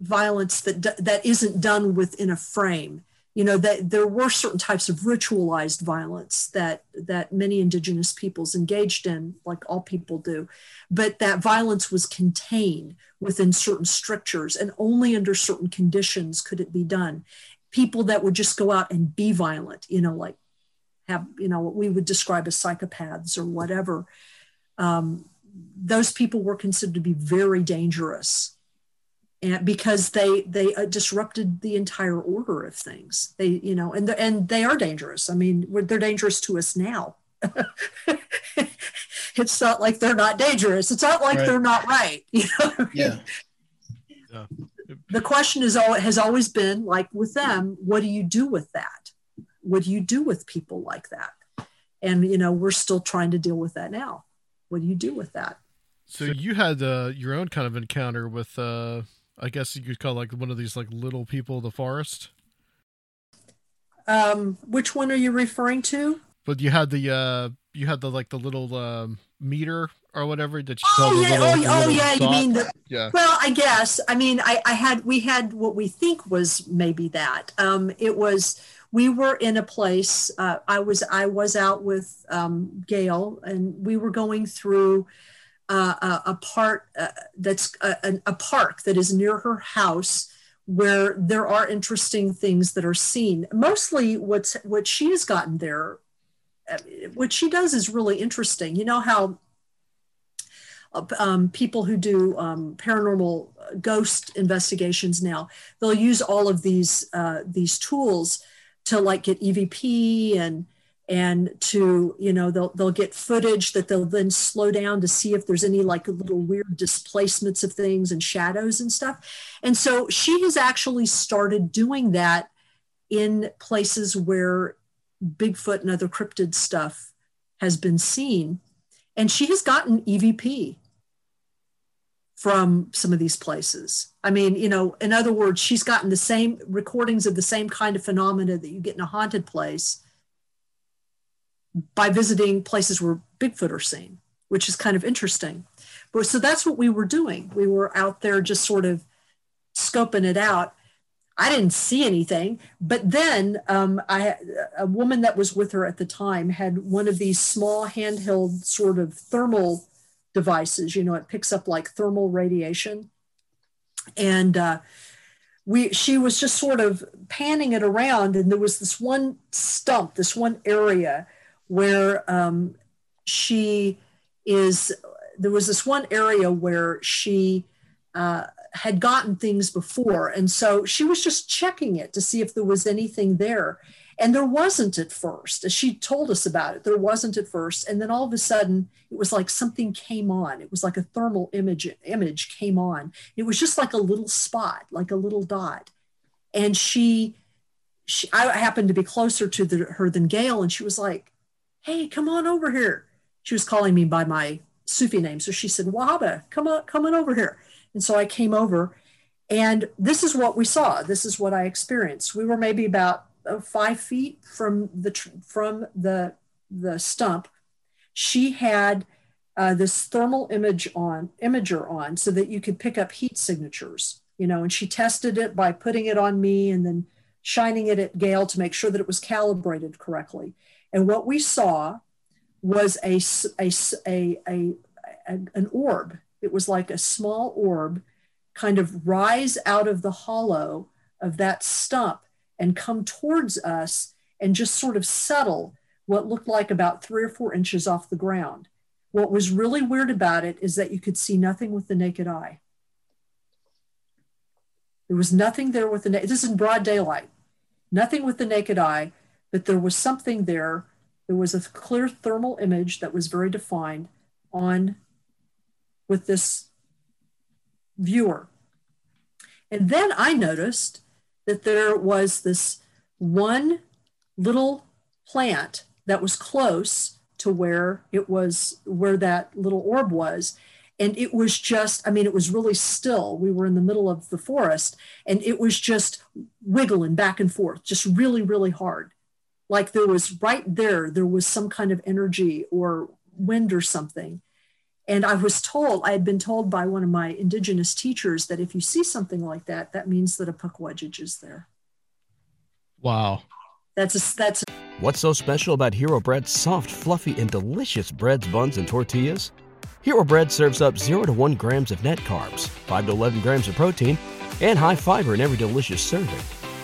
violence that that isn't done within a frame you know that there were certain types of ritualized violence that that many indigenous peoples engaged in like all people do. But that violence was contained within certain strictures and only under certain conditions could it be done. People that would just go out and be violent you know like have you know what we would describe as psychopaths or whatever. Um, those people were considered to be very dangerous and because they they uh, disrupted the entire order of things. They you know and and they are dangerous. I mean they're dangerous to us now. *laughs* It's not like they're not dangerous. It's not like right. they're not right. *laughs* You know I mean?
yeah.
yeah. The question is has always been like with them what do you do with that? What do you do with people like that? And you know we're still trying to deal with that now. What do you do with that?
So you had uh, your own kind of encounter with uh, I guess you could call like one of these like little people of the forest.
Um, which one are you referring to?
But you had the uh, you had the like the little um, meter or whatever that you
Oh yeah,
little,
oh, oh yeah. You mean the,
yeah.
Well, I guess. I mean, I, I had we had what we think was maybe that. Um, it was we were in a place. Uh, I was I was out with um, Gail, and we were going through uh, a, part uh, that's a, a park that is near her house where there are interesting things that are seen. Mostly, what's what she has gotten there. uh, What she does is really interesting. You know how um, people who do um, paranormal ghost investigations now they'll use all of these uh, these tools to like get evp and and to you know they'll they'll get footage that they'll then slow down to see if there's any like little weird displacements of things and shadows and stuff. And so she has actually started doing that in places where bigfoot and other cryptid stuff has been seen. And she has gotten evp from some of these places. I mean, you know, in other words, she's gotten the same recordings of the same kind of phenomena that you get in a haunted place by visiting places where Bigfoot are seen, which is kind of interesting. But so that's what we were doing. We were out there just sort of scoping it out. I didn't see anything, but then um, I a woman that was with her at the time had one of these small handheld sort of thermal devices. You know, it picks up like thermal radiation, and uh, we she was just sort of panning it around, and there was this one stump, this one area where um, she is. There was this one area where she. Uh, had gotten things before. And so she was just checking it to see if there was anything there. And there wasn't at first. As she told us about it, there wasn't at first. And then all of a sudden, it was like something came on. It was like a thermal image image came on. It was just like a little spot, like a little dot. And she, she I happened to be closer to the, her than Gail, and she was like, "Hey, come on over here." She was calling me by my Sufi name, so she said, "Wahaba, come on, come on over here." And so I came over, and this is what we saw. This is what I experienced. We were maybe about uh, five feet from the from the the stump. She had uh, this thermal image on imager on, so that you could pick up heat signatures. You know, and she tested it by putting it on me and then shining it at Gail to make sure that it was calibrated correctly. And what we saw was a, a, a, a, an orb it was like a small orb kind of rise out of the hollow of that stump and come towards us and just sort of settle what looked like about three or four inches off the ground. What was really weird about it is that you could see nothing with the naked eye. There was nothing there with the na- this is in broad daylight, nothing with the naked eye, but there was something there. There was a clear thermal image that was very defined on with this viewer. And then I noticed that there was this one little plant that was close to where it was, where that little orb was. And it was just, I mean, it was really still. We were in the middle of the forest and it was just wiggling back and forth, just really, really hard. Like there was right there, there was some kind of energy or wind or something. And I was told, I had been told by one of my indigenous teachers that if you see something like that, that means that a pukwudgie is there.
Wow.
That's a, that's a,
What's so special about Hero Bread's soft, fluffy, and delicious breads, buns, and tortillas? Hero Bread serves up 0 to 1 grams of net carbs, 5 to 11 grams of protein, and high fiber in every delicious serving.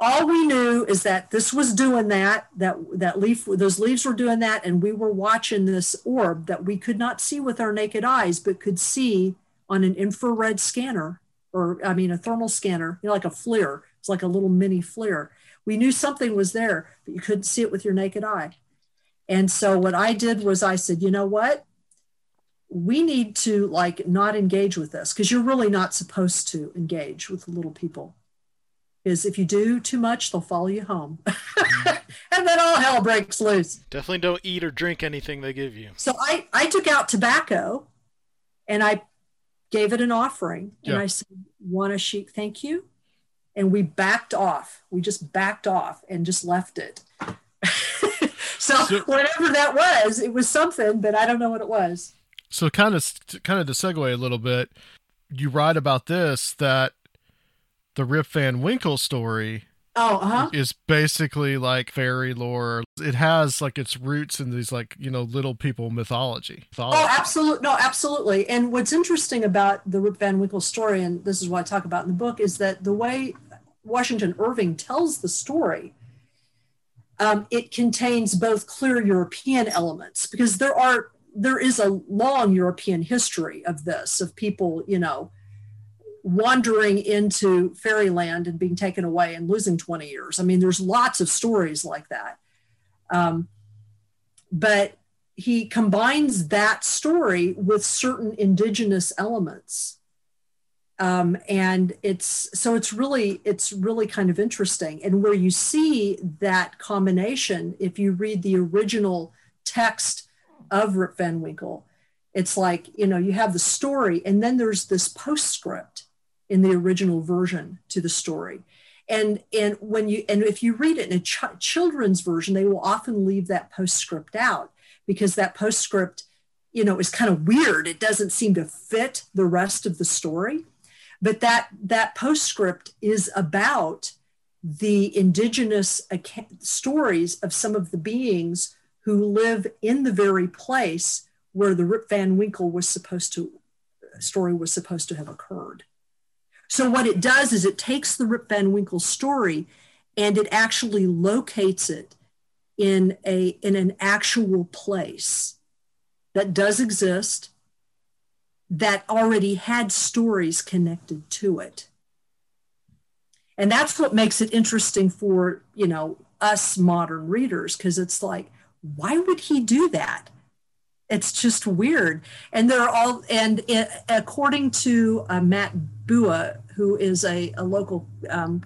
all we knew is that this was doing that that that leaf those leaves were doing that and we were watching this orb that we could not see with our naked eyes but could see on an infrared scanner or i mean a thermal scanner you know like a FLIR it's like a little mini FLIR we knew something was there but you couldn't see it with your naked eye. And so what i did was i said you know what? We need to like not engage with this because you're really not supposed to engage with little people is if you do too much, they'll follow you home. *laughs* and then all hell breaks loose.
Definitely don't eat or drink anything they give you.
So I, I took out tobacco and I gave it an offering. And I said, Wanishi? Thank you. And we backed off. We just backed off and just left it. *laughs* so,
So-
whatever that was, it was something, but I don't know what it was.
So kind of kind of to segue a little bit, you write about this that the Rip Van Winkle story
Oh, uh huh.
is basically like fairy lore. It has like its roots in these like you know little people mythology.
Oh, absolutely. No, absolutely. And what's interesting about the Rip Van Winkle story, and this is what I talk about in the book, is that the way Washington Irving tells the story, um, it contains both clear European elements because there are there is a long European history of this, of people, you know, wandering into fairyland and being taken away and losing 20 years. I mean, there's lots of stories like that. Um, but he combines that story with certain indigenous elements um, and it's so it's really it's really kind of interesting and where you see that combination if you read the original text of rip van winkle it's like you know you have the story and then there's this postscript in the original version to the story. And and when you and if you read it in a ch- children's version they will often leave that postscript out because that postscript you know is kind of weird. It doesn't seem to fit the rest of the story. But that that postscript is about the indigenous stories of some of the beings who live in the very place where the Rip Van Winkle was supposed to story was supposed to have occurred. So what it does is it takes the Rip Van Winkle story and it actually locates it in a in an actual place that does exist that already had stories connected to it. And that's what makes it interesting for, you know, us modern readers because it's like why would he do that? It's just weird. And they're all, and it, according to uh, Matt Bua, who is a, a local um,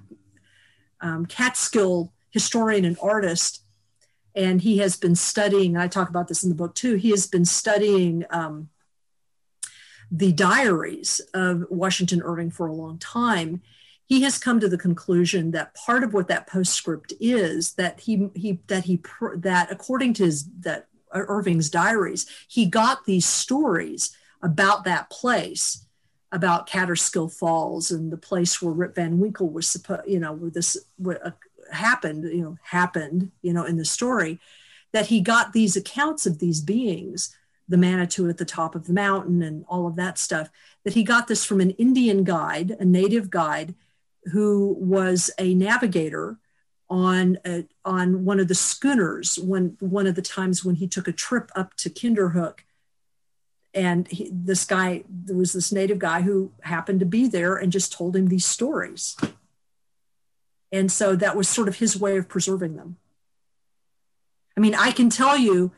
um, Catskill historian and artist, and he has been studying, and I talk about this in the book too, he has been studying um, the diaries of Washington Irving for a long time he has come to the conclusion that part of what that postscript is that he he that he that according to his that Irving's diaries he got these stories about that place about Kaaterskill Falls and the place where Rip Van Winkle was supposed you know where this where, uh, happened you know happened you know in the story that he got these accounts of these beings the Manitou at the top of the mountain and all of that stuff that he got this from an Indian guide a native guide who was a navigator on a, on one of the schooners when one of the times when he took a trip up to Kinderhook. And he, this guy there was this native guy who happened to be there and just told him these stories. And so that was sort of his way of preserving them. I mean i can tell you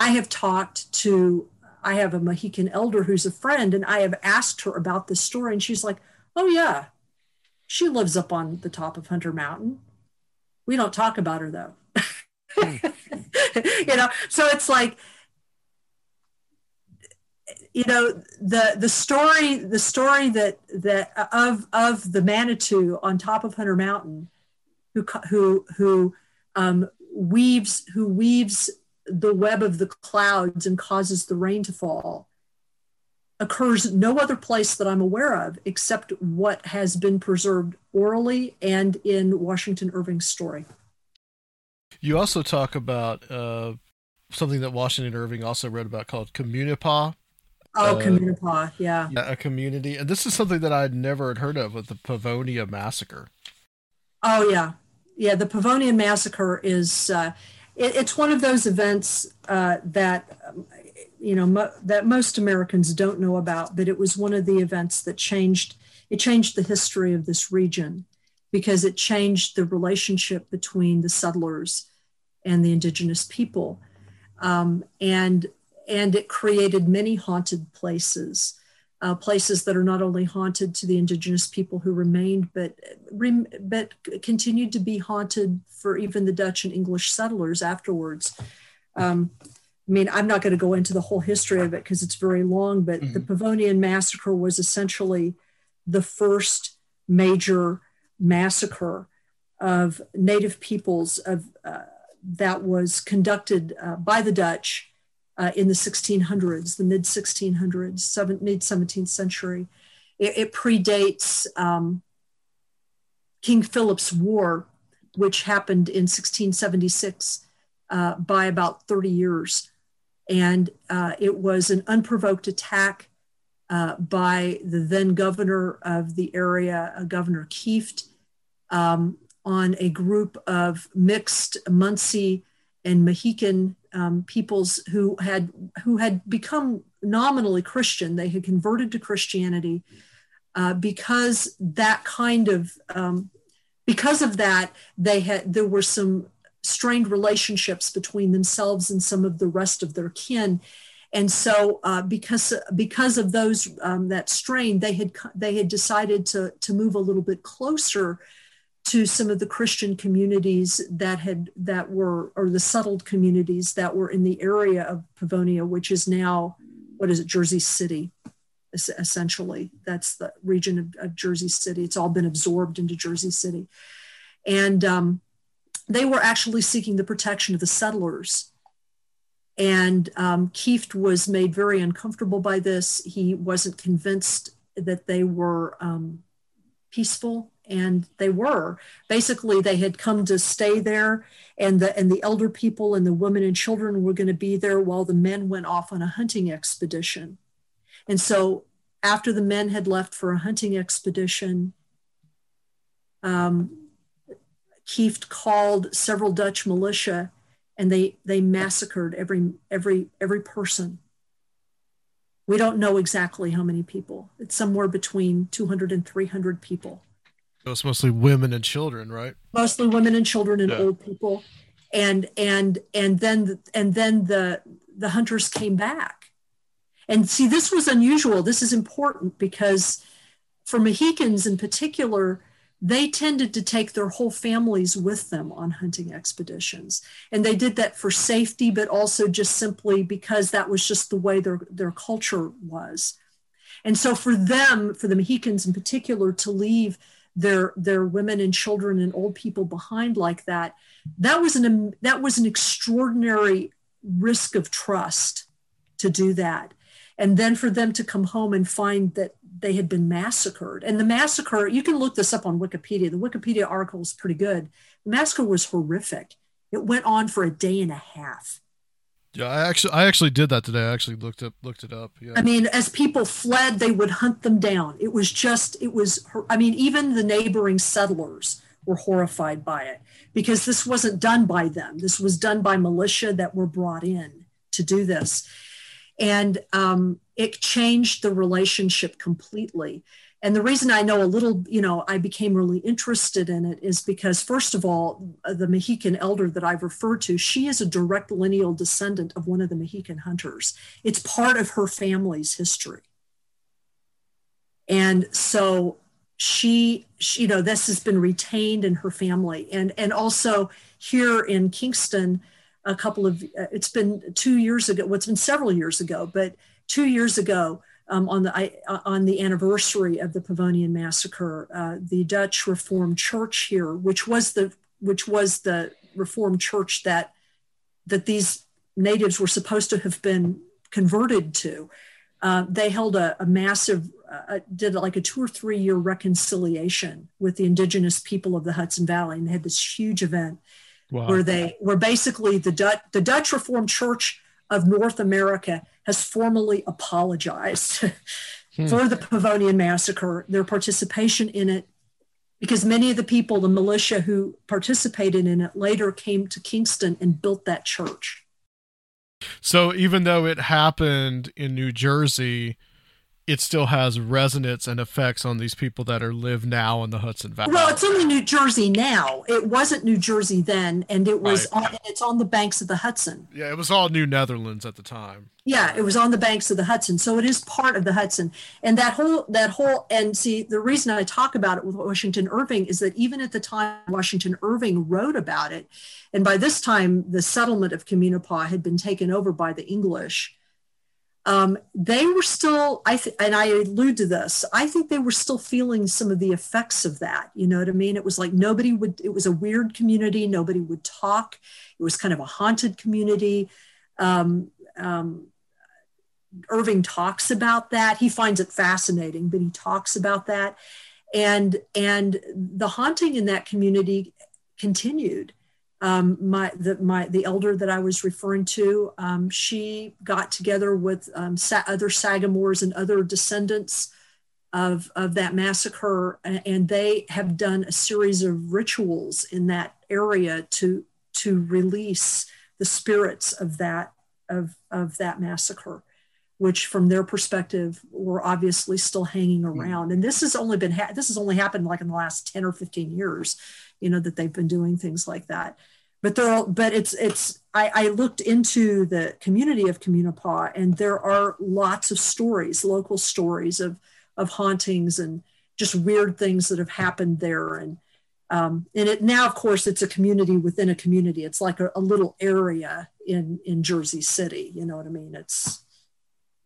i have talked to i have a mohican elder who's a friend and i have asked her about this story and she's like oh yeah. She lives up on the top of Hunter Mountain. We don't talk about her though. *laughs* you know, so it's like you know the the story the story that that of of the Manitou on top of Hunter Mountain who who who um, weaves who weaves the web of the clouds and causes the rain to fall occurs no other place that I'm aware of except what has been preserved orally and in Washington Irving's story.
You also talk about uh, something that Washington Irving also wrote about called Communipaw.
Oh,
Uh,
Communipaw, yeah.
Yeah, a community, and this is something that I'd never had heard of with the Pavonia massacre.
Oh, yeah. yeah, the Pavonia massacre is uh, it, it's one of those events uh, that um, you know mo- that most Americans don't know about, but it was one of the events that changed it changed the history of this region because it changed the relationship between the settlers and the indigenous people, um, and and it created many haunted places uh, places that are not only haunted to the indigenous people who remained, but but continued to be haunted for even the Dutch and English settlers afterwards. Um, I mean, I'm not going to go into the whole history of it because it's very long, but mm-hmm. the Pavonian massacre was essentially the first major massacre of native peoples of uh, that was conducted uh, by the Dutch uh, in the 1600s, the mid 1600s, mid 17th century. It, it predates um, King Philip's War, which happened in 1676 uh, by about 30 years. And uh, it was an unprovoked attack uh, by the then governor of the area, uh, Governor Kieft, um, on a group of mixed Munsee and Mohican um, peoples who had who had become nominally Christian. They had converted to Christianity uh, because that kind of um, because of that they had there were some strained relationships between themselves and some of the rest of their kin. And so, uh, because because of those um, that strain, they had they had decided to to move a little bit closer to some of the Christian communities that had that were or the settled communities that were in the area of Pavonia, which is now what is it, Jersey City, essentially. That's the region of, of Jersey City. It's all been absorbed into Jersey City, and um, they were actually seeking the protection of the settlers. And um, Kieft was made very uncomfortable by this. He wasn't convinced that they were um, peaceful and they were basically they had come to stay there and the and the elder people and the women and children were going to be there while the men went off on a hunting expedition and so after the men had left for a hunting expedition um, Kieft called several Dutch militia and they they massacred every every every person we don't know exactly how many people it's somewhere between 200 and 300 people
so it's mostly women and children, right?
Mostly women and children and yeah. old people, and and and then and then the the hunters came back, and see this was unusual. This is important because for Mohicans in particular, they tended to take their whole families with them on hunting expeditions. And they did that for safety, but also just simply because that was just the way their, their culture was. And so for them, for the Mohicans in particular, to leave their their women and children and old people behind like that that was an that was an extraordinary risk of trust to do that and then for them to come home and find that they had been massacred and the massacre you can look this up on wikipedia the wikipedia article is pretty good the massacre was horrific it went on for a day and a half
yeah, I actually I actually did that today. I actually looked up looked it up. Yeah.
I mean, as people fled, they would hunt them down. It was just it was I mean, even the neighboring settlers were horrified by it because this wasn't done by them. This was done by militia that were brought in to do this. And um, it changed the relationship completely. And the reason I know a little, you know, I became really interested in it is because, first of all, the Mohican elder that I've referred to, she is a direct lineal descendant of one of the Mohican hunters. It's part of her family's history. And so she, she, you know, this has been retained in her family. And, and also here in Kingston, a couple of, uh, it's been two years ago, well, it's been several years ago, but two years ago, um, on the on the anniversary of the Pavonian massacre, uh, the Dutch Reformed Church here, which was the which was the Reformed Church that that these natives were supposed to have been converted to, uh, they held a, a massive uh, did like a two or three year reconciliation with the indigenous people of the Hudson Valley, and they had this huge event wow. where they where basically the Dutch the Dutch Reformed Church of North America has formally apologized *laughs* hmm. for the Pavonian massacre, their participation in it, because many of the people, the militia who participated in it later came to Kingston and built that church.
So even though it happened in New Jersey, it still has resonance and effects on these people that are live now in the Hudson Valley.
Well, it's only New Jersey now. It wasn't New Jersey then, and it was
Right.
on, it's on the banks of the Hudson.
Yeah, it was all New Netherlands at the time.
Yeah, it was on the banks of the Hudson, so it is part of the Hudson. And that whole that whole and see the reason I talk about it with Washington Irving is that even at the time Washington Irving wrote about it, and by this time the settlement of Communipaw had been taken over by the English. Um, they were still, I th- and I allude to this. I think they were still feeling some of the effects of that. You know what I mean? It was like nobody would. It was a weird community. Nobody would talk. It was kind of a haunted community. Um, um, Irving talks about that. He finds it fascinating, but he talks about that, and and the haunting in that community continued. Um, my the my the elder that I was referring to, um, she got together with um, sa- other Sagamores and other descendants of of that massacre, and they have done a series of rituals in that area to to release the spirits of that of of that massacre which from their perspective were obviously still hanging around. And this has only been ha- this has only happened like in the last 10 or 15 years you know that they've been doing things like that. But there but it's it's I, I looked into the community of communipaw and there are lots of stories local stories of of hauntings and just weird things that have happened there. And um, and it now of course it's a community within a community. It's like a, a little area in in jersey city you know what i mean? It's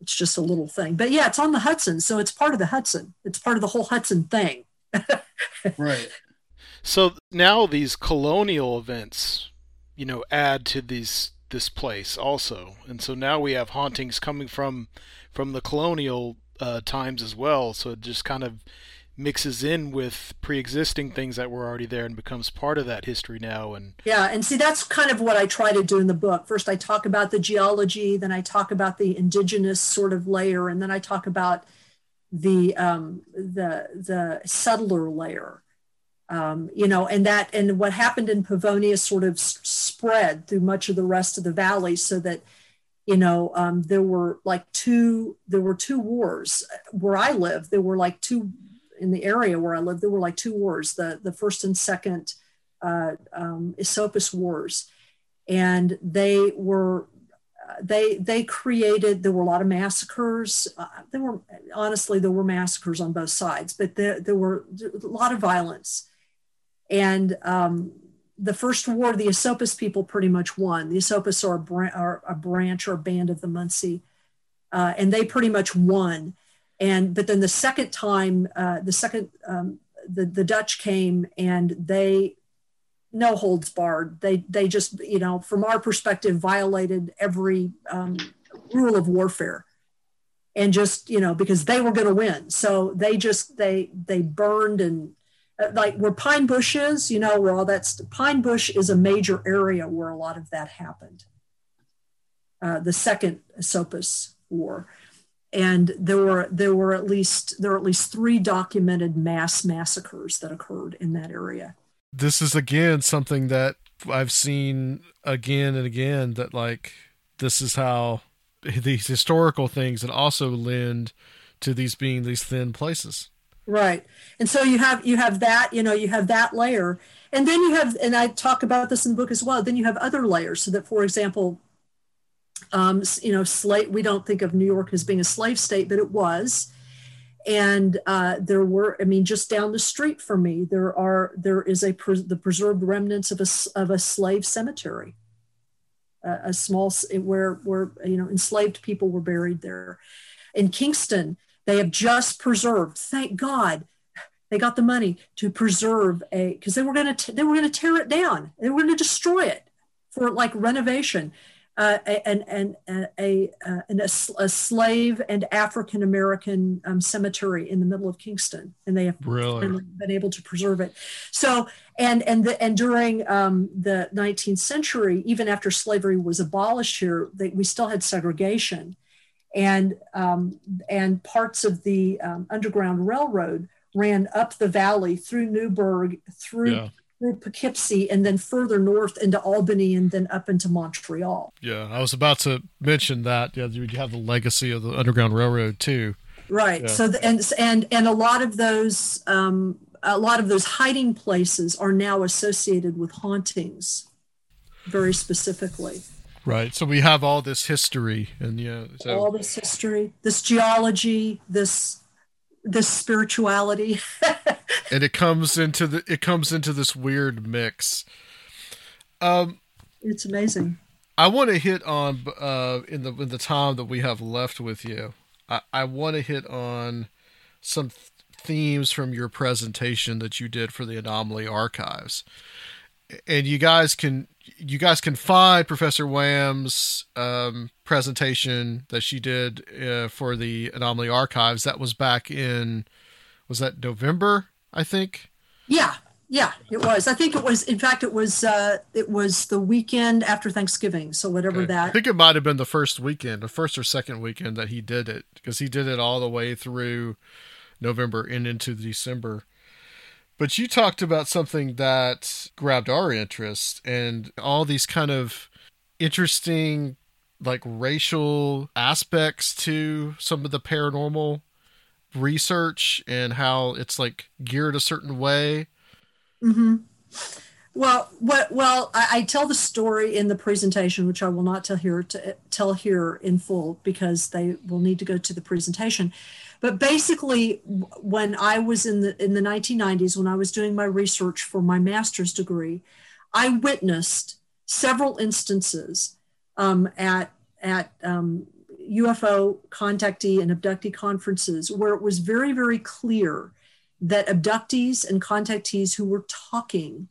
it's just a little thing. But yeah it's on the hudson so it's part of the hudson. It's part of the whole hudson thing. *laughs*
Right.
So now these colonial events, you know, add to these this place also, and so now we have hauntings coming from from the colonial uh, times as well. So it just kind of mixes in with pre-existing things that were already there and becomes part of that history now. And
Yeah, and see, that's kind of what I try to do in the book. First, I talk about the geology, then I talk about the indigenous sort of layer, and then I talk about the um, the the settler layer. Um, you know, and that and what happened in Pavonia sort of spread through much of the rest of the valley, so that you know um, there were like two there were two wars where I live. There were like two in the area where I live. There were like two wars: the the first and second uh, um, Wars, and they were uh, they they created. There were a lot of massacres. Uh, there were honestly there were massacres on both sides, but there there were a lot of violence, and um, the first war, the Esopus people pretty much won. The Esopus are a, are a branch or a band of the Munsee, uh, and they pretty much won. And but then the second time, uh, the second um, the the Dutch came and they no holds barred. They they just you know from our perspective violated every um, rule of warfare, and just you know because they were going to win, so they just they they burned and like where Pine Bush is, you know where all that's Pine Bush is a major area where a lot of that happened. Uh, the second Esopus War, and there were there were at least there were at least three documented mass massacres that occurred in that area.
This is again something that I've seen again and again that like this is how these historical things and also lend to these being these thin places.
Right. And so you have you have that, you know, you have that layer. And then you have and I talk about this in the book as well. Then you have other layers so that for example um you know slave we don't think of New York as being a slave state but it was. And uh, there were, I mean, just down the street from me, there are there is a the preserved remnants of a, of a slave cemetery, a, a small where where you know enslaved people were buried there. In Kingston, they have just preserved. Thank God, they got the money to preserve a because they were going to they were going to tear it down. They were going to destroy it for like renovation. Uh, and and a, a, uh, a, a slave and African American um, cemetery in the middle of Kingston, and they have
Really?
been, been able to preserve it. So and and the, and during um, the 19th century, even after slavery was abolished here, they, we still had segregation, and um, and parts of the um, Underground Railroad ran up the valley through Newburgh, through
Yeah.
through Poughkeepsie, and then further north into Albany, and then up into Montreal.
Yeah, I was about to mention that. Yeah, you have the legacy of the Underground Railroad too.
Right.
Yeah.
So the, and and and a lot of those um, a lot of those hiding places are now associated with hauntings, very specifically.
Right. So we have all this history, and yeah, so
All this history, this geology, this this spirituality. *laughs*
and it comes into the it comes into this weird mix. Um,
it's amazing.
I want to hit on uh in the in the time that we have left with you. I I want to hit on some th- themes from your presentation that you did for the Anomaly Archives. And you guys can you guys can find Professor Wham's um, presentation that she did uh, for the Anomaly Archives. That was back in was that November, I think.
Yeah, yeah, it was. I think it was. In fact, it was. Uh, it was the weekend after Thanksgiving. So whatever
Okay. I think it might have been the first weekend, the first or second weekend that he did it, because he did it all the way through November and into December. But you talked about something that grabbed our interest and all these kind of interesting, like racial aspects to some of the paranormal research and how it's like geared a certain way.
hmm Well, what? Well, I, I tell the story in the presentation, which I will not tell here to tell here in full because they will need to go to the presentation. But basically, when I was in the in the 1990s, when I was doing my research for my master's degree, I witnessed several instances um, at at um, UFO contactee and abductee conferences where it was very very clear that abductees and contactees who were talking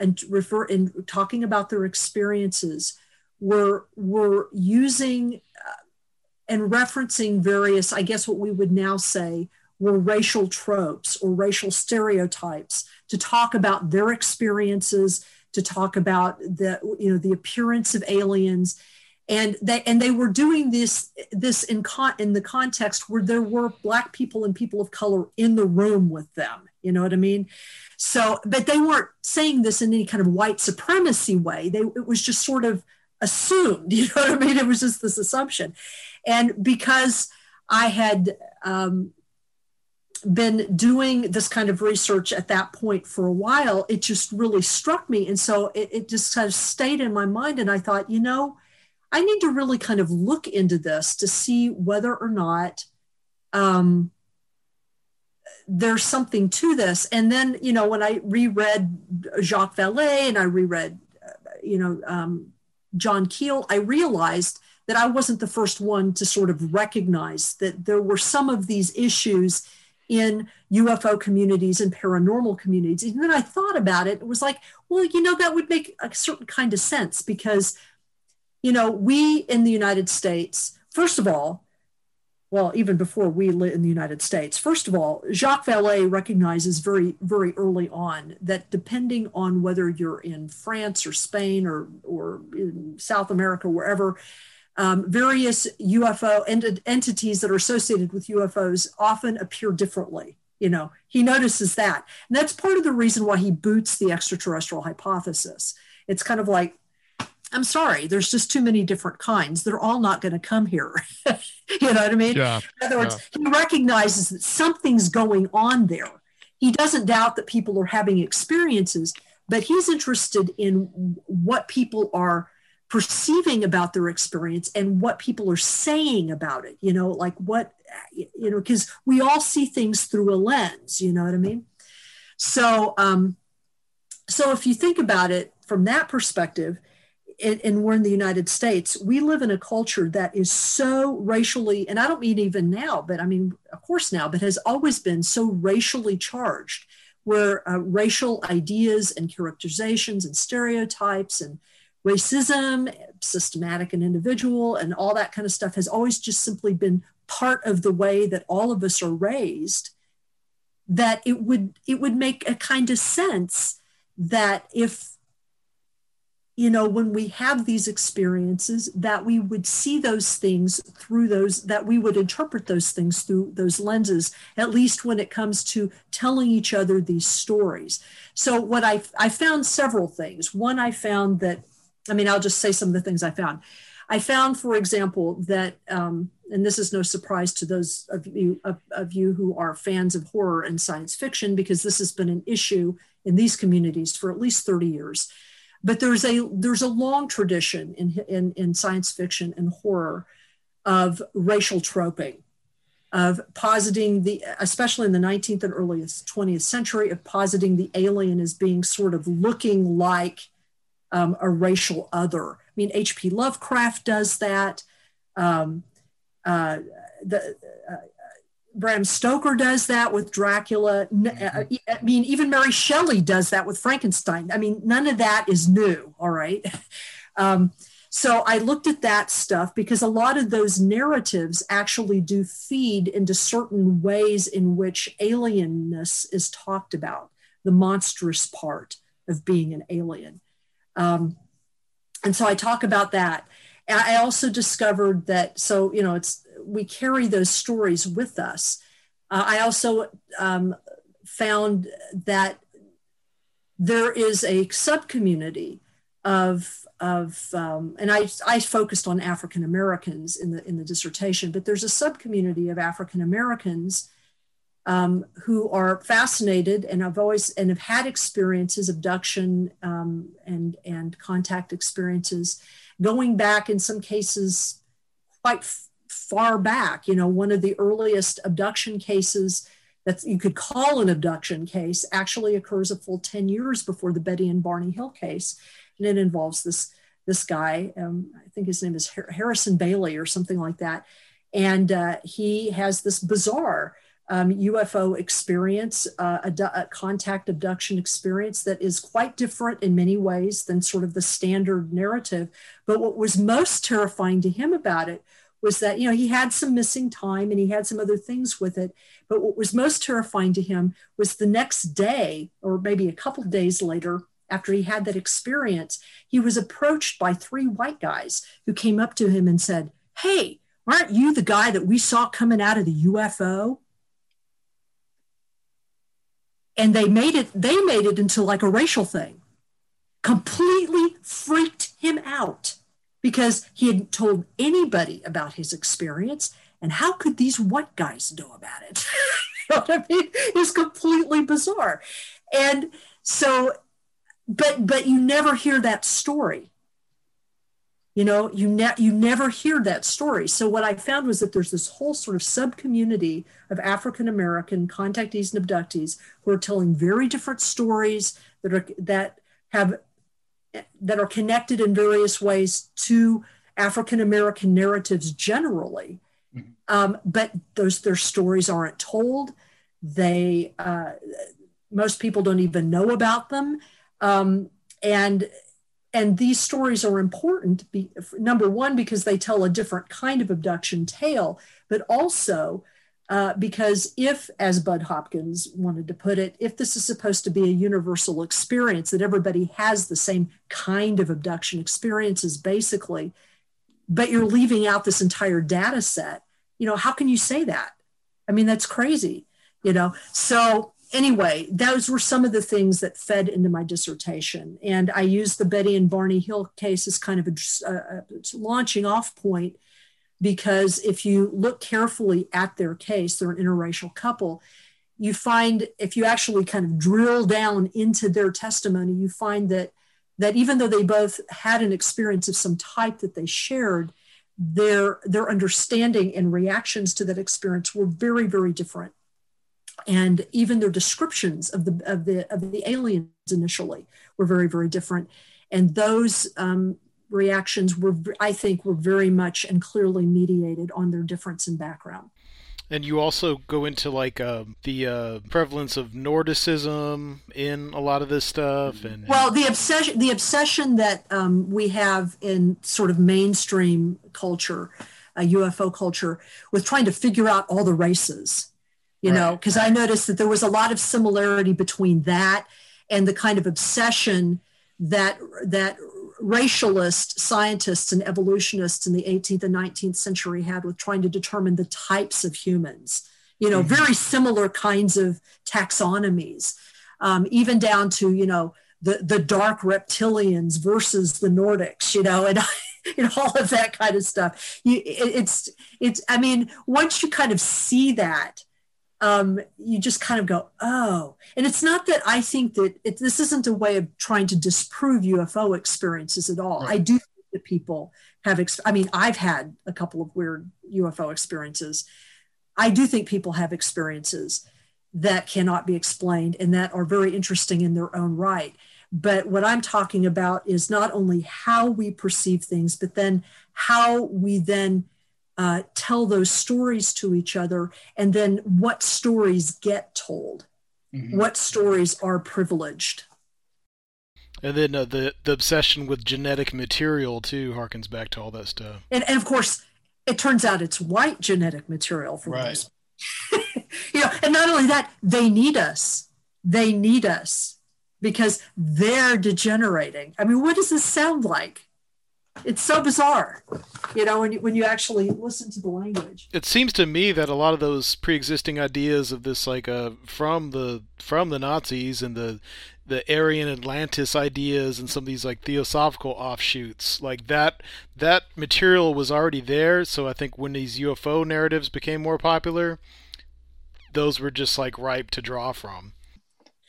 and refer and talking about their experiences were were using uh, and referencing various i guess what we would now say were racial tropes or racial stereotypes to talk about their experiences to talk about the you know the appearance of aliens. And they and they were doing this this in con, in the context where there were black people and people of color in the room with them. You know what i mean? So but they weren't saying this in any kind of white supremacy way. They it was just sort of assumed *laughs* you know what i mean? It was just this assumption and because i had um, been doing this kind of research at that point for a while it just really struck me and so it, it just kind of stayed in my mind and i thought you know I need to really kind of look into this to see whether or not um, there's something to this. And then, you know, when I reread Jacques Vallée and I reread, uh, you know, um, John Keel, I realized that I wasn't the first one to sort of recognize that there were some of these issues in UFO communities and paranormal communities. And then I thought about it, it was like, well, you know, that would make a certain kind of sense because you know, we in the United States, first of all, well, even before we live in the United States, first of all, Jacques Vallée recognizes very, very early on that depending on whether you're in France or Spain or, or South America, wherever, um, various UFO ent- entities that are associated with UFOs often appear differently. You know, he notices that. And that's part of the reason why he boots the extraterrestrial hypothesis. It's kind of like, I'm sorry, there's just too many different kinds. They're all not going to come here. *laughs* you know what I mean?
Yeah.
In other words, he recognizes that something's going on there. He doesn't doubt that people are having experiences, but he's interested in what people are perceiving about their experience and what people are saying about it. You know, like what, you know, because we all see things through a lens. You know what I mean? So, um, so if you think about it from that perspective, and, and we're in the United States, we live in a culture that is so racially, and I don't mean even now, but I mean, of course now, but has always been so racially charged, where uh, racial ideas and characterizations and stereotypes and racism, systematic and individual, and all that kind of stuff has always just simply been part of the way that all of us are raised. That it would it would make a kind of sense that if you know, when we have these experiences, that we would see those things through those, that we would interpret those things through those lenses, at least when it comes to telling each other these stories. So, what I, I found several things. One, I found that, I mean, I'll just say some of the things I found. I found, for example, that, um, and this is no surprise to those of you of, of you who are fans of horror and science fiction, because this has been an issue in these communities for at least 30 years but there's a there's a long tradition in in, in science fiction and horror of racial troping of positing the especially in the 19th and earliest 20th century of positing the alien as being sort of looking like um, a racial other i mean hp lovecraft does that um, uh, the, uh, Bram Stoker does that with Dracula. Uh, mm-hmm. I mean, even Mary Shelley does that with Frankenstein. I mean, none of that is new, all right? *laughs* Um, so I looked at that stuff because a lot of those narratives actually do feed into certain ways in which alienness is talked about, the monstrous part of being an alien. Um, and so I talk about that. I also discovered that, so, you know, it's we carry those stories with us. Uh, I also um, found that there is a subcommunity of of um, and I, I focused on African Americans in the in the dissertation, but there's a subcommunity of African Americans um, who are fascinated and have always and have had experiences, abduction um, and and contact experiences, going back in some cases quite far back. You know, one of the earliest abduction cases that you could call an abduction case actually occurs a full 10 years before the Betty and Barney Hill case. And it involves this, this guy, um, I think his name is Harrison Bailey or something like that. And uh, he has this bizarre um, UFO experience, uh, a, a, contact abduction experience that is quite different in many ways than sort of the standard narrative. But what was most terrifying to him about it was that you know he had some missing time and he had some other things with it but what was most terrifying to him was the next day or maybe a couple days later after he had that experience he was approached by three white guys who came up to him and said hey aren't you the guy that we saw coming out of the ufo and they made it they made it into like a racial thing completely freaked him out because he hadn't told anybody about his experience. And how could these white guys know about it? *laughs* you know what I mean? It's completely bizarre. And so, but but you never hear that story. You know, you ne- you never hear that story. So what I found was that there's this whole sort of sub community of African American contactees and abductees who are telling very different stories that are that have that are connected in various ways to African American narratives generally. Mm-hmm. Um, but those their stories aren't told. They uh, most people don't even know about them, um, and and these stories are important. Be, number one, because they tell a different kind of abduction tale, but also uh, because if, as Bud Hopkins wanted to put it, if this is supposed to be a universal experience, that everybody has the same kind of abduction experiences, basically, but you're leaving out this entire data set, you know, how can you say that? I mean, that's crazy, you know? So, anyway, those were some of the things that fed into my dissertation. And I used the Betty and Barney Hill case as kind of a, a, uh, uh, a launching off point because if you look carefully at their case, they're an interracial couple. You find if you actually kind of drill down into their testimony, you find that that even though they both had an experience of some type that they shared, their their understanding and reactions to that experience were very very different and even their descriptions of the of the of the aliens initially were very very different. And those um, reactions were, I think, were very much and clearly mediated on their difference in background.
And you also go into like uh, the uh, prevalence of Nordicism in a lot of this stuff, and
well, the obsession, the obsession that um, we have in sort of mainstream culture, uh, UFO culture, with trying to figure out all the races, you right. know, because I noticed that there was a lot of similarity between that and the kind of obsession that that racialist scientists and evolutionists in the 18th and 19th century had with trying to determine the types of humans. You know, mm-hmm. very similar kinds of taxonomies, um, even down to you know the the dark reptilians versus the Nordics. You know, and *laughs* know all of that kind of stuff. You, it, it's it's. I mean, once you kind of see that um, you just kind of go, oh. And it's not that I think that it, this isn't a way of trying to disprove UFO experiences at all. Right. I do think that people have, ex- I mean, I've had a couple of weird UFO experiences. I do think people have experiences that cannot be explained and that are very interesting in their own right. But what I'm talking about is not only how we perceive things, but then how we then uh, tell those stories to each other, and then what stories get told, mm-hmm. what stories are privileged.
And then uh, the the obsession with genetic material too harkens back to all that stuff.
And, and of course, it turns out it's white genetic material for right. Most. *laughs* you know, and not only that, they need us. They need us because they're degenerating. I mean, what does this sound like? It's so bizarre you know when you, when you actually listen to the language.
It seems to me that a lot of those pre-existing ideas of this like uh from the from the nazis and the the aryan atlantis ideas and some of these like theosophical offshoots like that that material was already there. So i think when these ufo narratives became more popular those were just like ripe to draw from.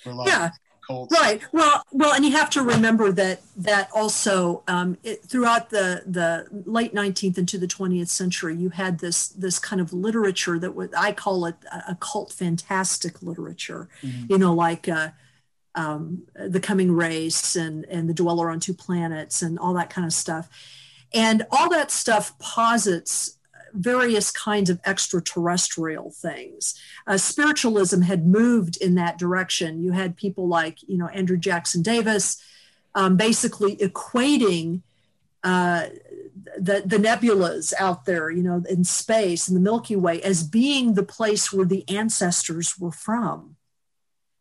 Yeah Right. Well, well, and you have to remember that that also um, it, throughout the the late 19th into the 20th century, you had this this kind of literature that was I call it a cult fantastic literature. Mm-hmm. You know, like. Uh, um, the coming race and and the dweller on two planets and all that kind of stuff and all that stuff posits various kinds of extraterrestrial things. Uh, spiritualism had moved in that direction. You had people like, you know, Andrew Jackson Davis, um, basically equating uh, the, the nebulas out there, you know, in space in the Milky Way as being the place where the ancestors were from.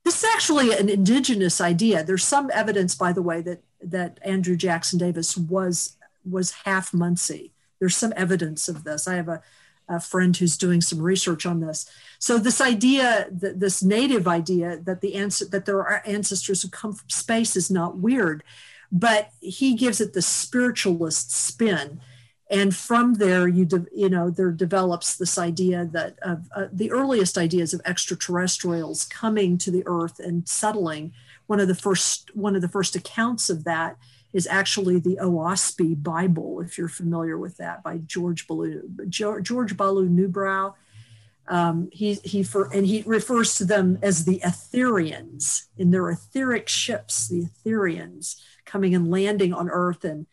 This is actually an indigenous idea. There's some evidence, by the way, that that Andrew Jackson Davis was was half Munsee. There's some evidence of this. I have a, a friend who's doing some research on this. So this idea, that this native idea that the answer that there are ancestors who come from space is not weird, but he gives it the spiritualist spin. And from there, you de, you know there develops this idea that of uh, the earliest ideas of extraterrestrials coming to the Earth and settling. One of the first one of the first accounts of that is actually the Oahspe Bible, if you're familiar with that, by George Ballou, George Ballou Newbrough. Um, he, he for, and he refers to them as the Ethereans in their etheric ships, the Ethereans coming and landing on earth and,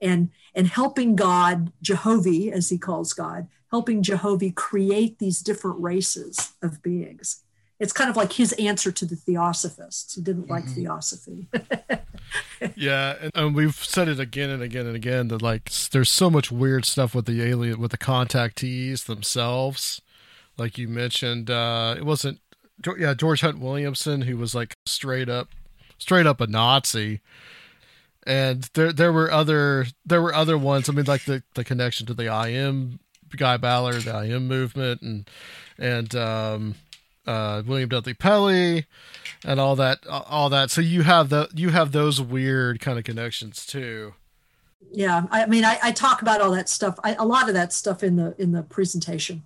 and, and helping God, Jehovah, as he calls God, helping Jehovah create these different races of beings it's kind of like his answer to the theosophists He didn't like mm-hmm. theosophy. *laughs*
yeah, and, and, we've said it again and again and again that like there's so much weird stuff with the alien with the contactees themselves. Like you mentioned, uh, it wasn't yeah George Hunt Williamson who was like straight up straight up a Nazi. And there there were other there were other ones. I mean, like the, the connection to the I AM Guy Ballard, the I AM movement, and and um, uh, William Dudley Pelley and all that all that. So you have the you have those weird kind of connections too.
Yeah i mean i, I talk about all that stuff I, a lot of that stuff in the in the presentation.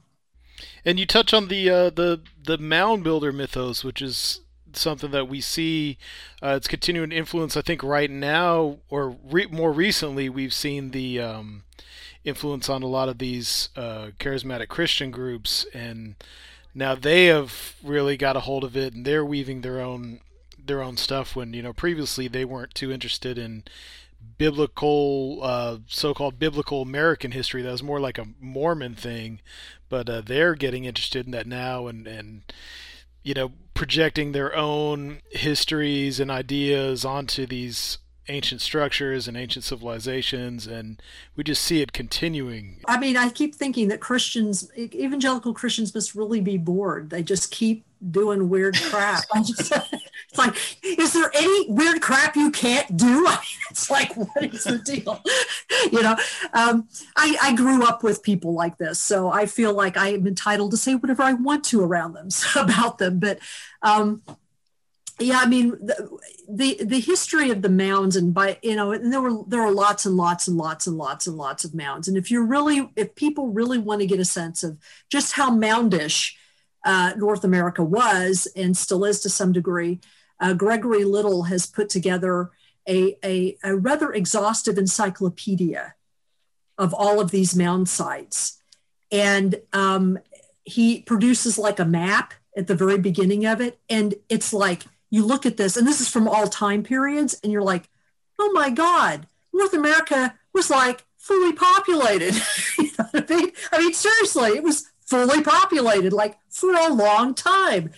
And you touch on the uh, the the mound builder mythos which is something that we see uh, it's continuing influence i think right now or re- more recently we've seen the um, influence on a lot of these uh, charismatic christian groups and now they have really got a hold of it, and they're weaving their own their own stuff. When you know previously they weren't too interested in biblical, uh, so-called biblical American history. That was more like a Mormon thing, but uh, they're getting interested in that now, and and you know projecting their own histories and ideas onto these ancient structures and ancient civilizations, and we just see it continuing.
I mean, I keep thinking that Christians, evangelical Christians, must really be bored. They just keep doing weird crap. Just, *laughs* it's like, is there any weird crap you can't do? *laughs* It's like, what is the deal? *laughs* you know, um, I, I grew up with people like this, so I feel like I am entitled to say whatever I want to around them about them. But um, yeah, I mean the, the, the history of the mounds and by you know and there were there are lots and lots and lots and lots and lots of mounds. And if you're really if people really want to get a sense of just how moundish uh, North America was and still is to some degree, uh, Gregory Little has put together a, a, a rather exhaustive encyclopedia of all of these mound sites, and um, he produces like a map at the very beginning of it, and it's like you look at this, and this is from all time periods, and you're like, oh my God, North America was like fully populated. *laughs* you know I, mean? I mean, seriously, it was fully populated, like for a long time.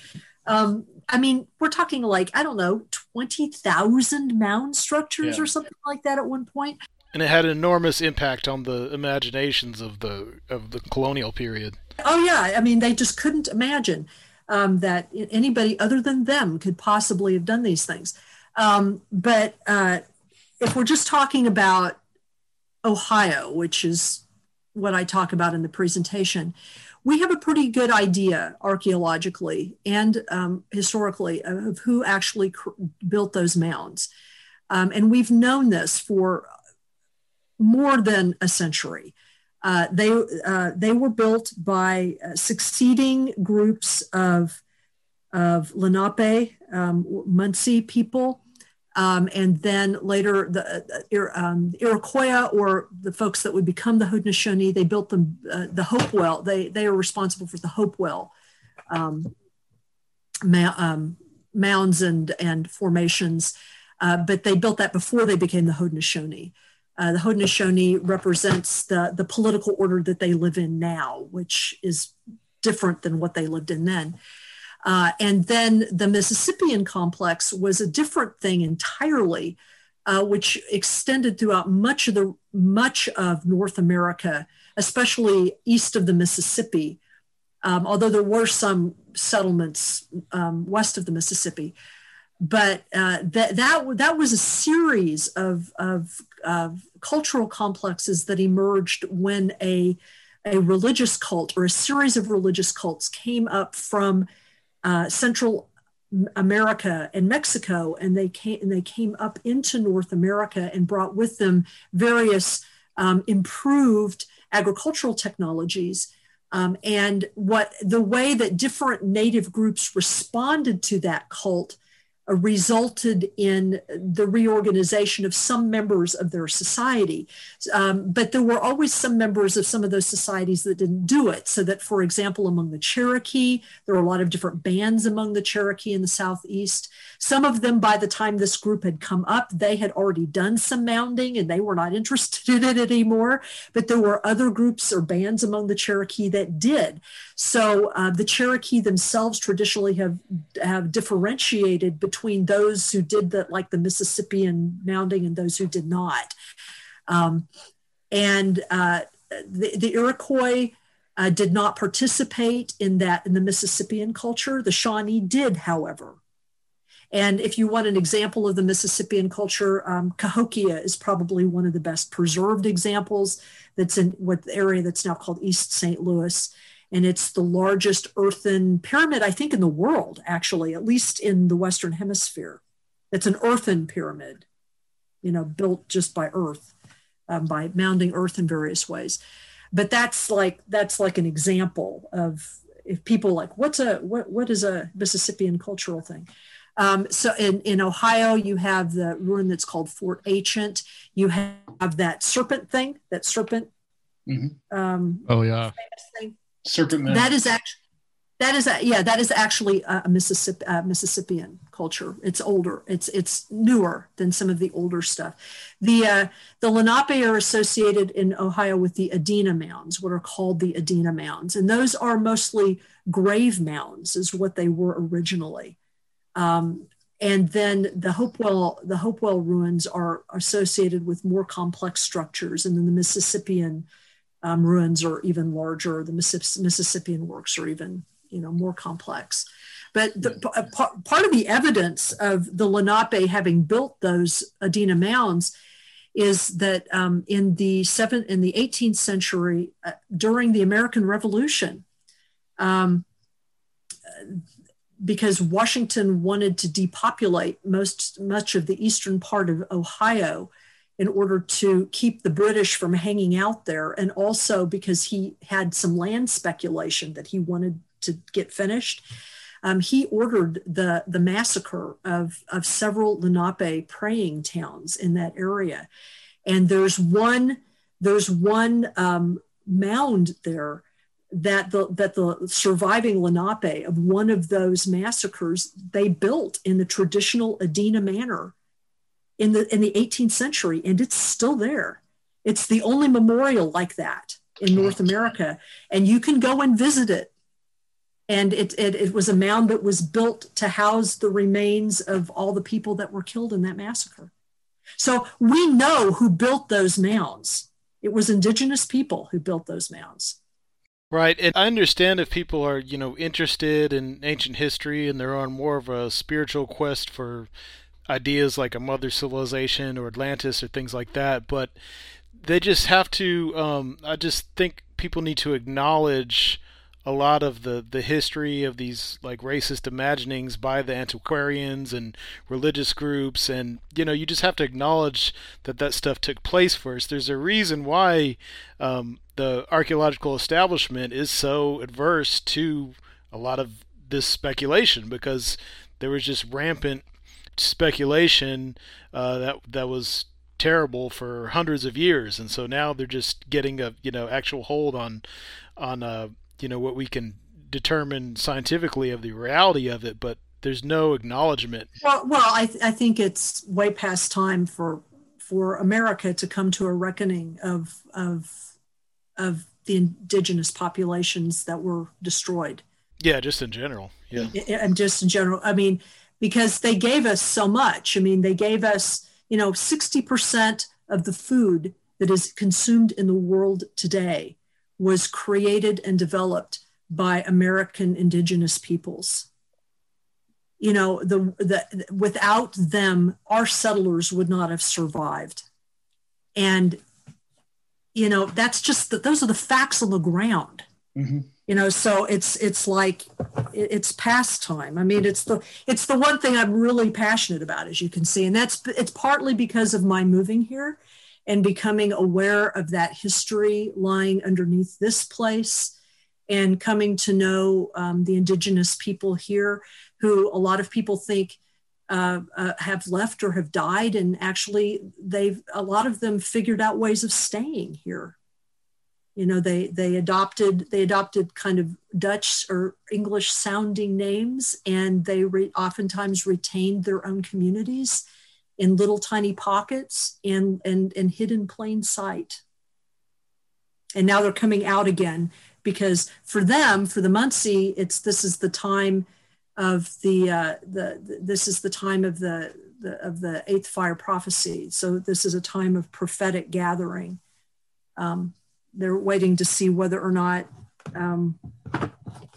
Um, I mean, we're talking like, I don't know, 20,000 mound structures yeah. or something like that at one point.
And it had an enormous impact on the imaginations of the of the colonial period.
Oh yeah, I mean, they just couldn't imagine um, that anybody other than them could possibly have done these things. Um, but uh, if we're just talking about Ohio, which is what I talk about in the presentation, we have a pretty good idea archaeologically and um, historically of who actually cr- built those mounds. Um, and we've known this for more than a century. Uh, they uh, they were built by uh, succeeding groups of of Lenape, um, Munsee people, um, and then later the uh, um, Iroquois or the folks that would become the Haudenosaunee. They built them uh, the Hopewell. They they are responsible for the Hopewell um, um, mounds and and formations, uh, but they built that before they became the Haudenosaunee. Uh, the Haudenosaunee represents the, the political order that they live in now, which is different than what they lived in then. Uh, and then the Mississippian complex was a different thing entirely, uh, which extended throughout much of the much of North America, especially east of the Mississippi. Um, although there were some settlements um, west of the Mississippi, but uh, that that that was a series of, of, of cultural complexes that emerged when a a religious cult or a series of religious cults came up from uh, Central America and Mexico, and they came and they came up into North America and brought with them various um, improved agricultural technologies. Um, and what the way that different native groups responded to that cult resulted in the reorganization of some members of their society. Um, but there were always some members of some of those societies that didn't do it. So that, for example, among the Cherokee, there were a lot of different bands among the Cherokee in the Southeast. Some of them, by the time this group had come up, they had already done some mounding and they were not interested *laughs* in it anymore. But there were other groups or bands among the Cherokee that did. So uh, the Cherokee themselves traditionally have, have differentiated between those who did the, like the Mississippian mounding and those who did not. Um, and uh, the, the Iroquois uh, did not participate in that in the Mississippian culture. The Shawnee did, however. And if you want an example of the Mississippian culture, um, Cahokia is probably one of the best preserved examples. That's in what area that's now called East St. Louis. And it's the largest earthen pyramid, I think, in the world, actually, at least in the Western Hemisphere. It's an earthen pyramid, you know, built just by earth, um, by mounding earth in various ways. But that's like that's like an example of if people like what's a what what is a Mississippian cultural thing. Um, so in, in Ohio, you have the ruin that's called Fort Ancient. You have that serpent thing, that serpent.
Mm-hmm. Um, oh yeah,
serpent man.
That is actually that is a, yeah that is actually a Mississippi Mississippian culture. It's older. It's it's newer than some of the older stuff. The uh, the Lenape are associated in Ohio with the Adena mounds, what are called the Adena mounds, and those are mostly grave mounds, is what they were originally. Um, and then the Hopewell the Hopewell ruins are associated with more complex structures, and then the Mississippian um, ruins are even larger. The Mississippian works are even you know more complex. But the, part, part of the evidence of the Lenape having built those Adena mounds is that um, in the seven in the 18th century, uh, during the American Revolution, um, because Washington wanted to depopulate most much of the eastern part of Ohio in order to keep the British from hanging out there, and also because he had some land speculation that he wanted to get finished. Um, he ordered the, the massacre of, of several Lenape praying towns in that area. And there's one, there's one um, mound there that the that the surviving Lenape of one of those massacres they built in the traditional Adena manner in the in the 18th century, and it's still there. It's the only memorial like that in North America, and you can go and visit it. And it, it, it was a mound that was built to house the remains of all the people that were killed in that massacre. So we know who built those mounds. It was indigenous people who built those mounds.
Right, and I understand if people are, you know, interested in ancient history and they're on more of a spiritual quest for ideas like a mother civilization or Atlantis or things like that, but they just have to. Um, I just think people need to acknowledge a lot of the, the history of these like racist imaginings by the antiquarians and religious groups and you know you just have to acknowledge that that stuff took place first there's a reason why um, the archaeological establishment is so adverse to a lot of this speculation because there was just rampant speculation uh, that that was terrible for hundreds of years and so now they're just getting a you know actual hold on on uh, you know what we can determine scientifically of the reality of it, but there's no acknowledgement.
Well, well, I, th- I think it's way past time for for America to come to a reckoning of of of the indigenous populations that were destroyed.
Yeah, just in general. Yeah,
and just in general. I mean, because they gave us so much. I mean, they gave us you know sixty percent of the food that is consumed in the world today was created and developed by American indigenous peoples. You know, the, the without them, our settlers would not have survived. And you know, that's just the, those are the facts on the ground. Mm-hmm. You know, so it's it's like it's pastime. I mean, it's the it's the one thing I'm really passionate about, as you can see, and that's it's partly because of my moving here and becoming aware of that history lying underneath this place and coming to know um, the indigenous people here who a lot of people think uh, uh, have left or have died and actually they've a lot of them figured out ways of staying here you know they they adopted they adopted kind of dutch or english sounding names and they re- oftentimes retained their own communities in little tiny pockets and, and, and hid in plain sight. And now they're coming out again because for them, for the Munsee it's this is the time of the, uh, the, the this is the time of the, the of the eighth fire prophecy. So this is a time of prophetic gathering. Um, they're waiting to see whether or not um,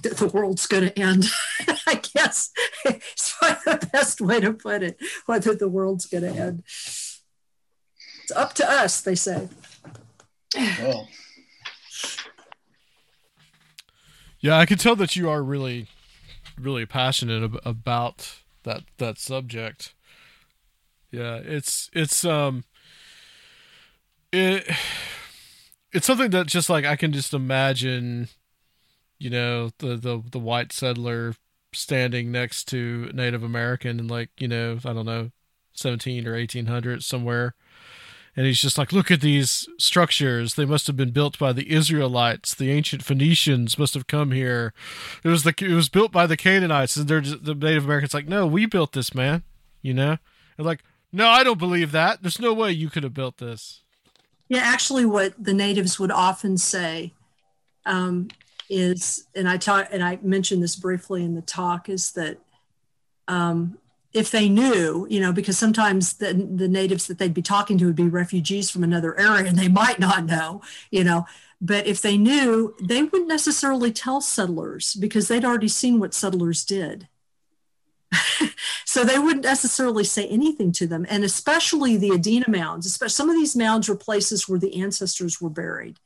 the world's going to end. *laughs* I guess *laughs* it's *laughs* the best way to put it, whether the world's going to end. It's up to us, they say. Well.
Yeah, I can tell that you are really, really passionate ab- about that that subject. Yeah, it's it's um it it's something that just like I can just imagine you know the the the white settler standing next to Native American in like you know I don't know 17 or 1800 somewhere. And he's just like look at these structures. They must have been built by the Israelites. The ancient Phoenicians must have come here. It was the it was built by the Canaanites. And they're just, the Native Americans like no we built this man you know? And like no I don't believe that. There's no way you could have built this
yeah actually what the natives would often say um, is, and I talk, and I mentioned this briefly in the talk, is that um, if they knew, you know, because sometimes the, the natives that they'd be talking to would be refugees from another area and they might not know, you know, but if they knew, they wouldn't necessarily tell settlers because they'd already seen what settlers did. *laughs* so they wouldn't necessarily say anything to them. And especially the Adena mounds, especially some of these mounds were places where the ancestors were buried.